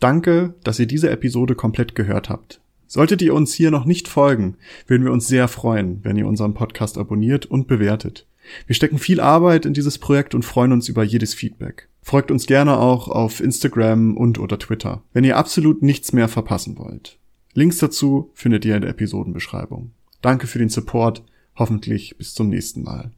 Danke, dass ihr diese Episode komplett gehört habt. Solltet ihr uns hier noch nicht folgen, würden wir uns sehr freuen, wenn ihr unseren Podcast abonniert und bewertet. Wir stecken viel Arbeit in dieses Projekt und freuen uns über jedes Feedback. Folgt uns gerne auch auf Instagram und oder Twitter, wenn ihr absolut nichts mehr verpassen wollt. Links dazu findet ihr in der Episodenbeschreibung. Danke für den Support. Hoffentlich bis zum nächsten Mal.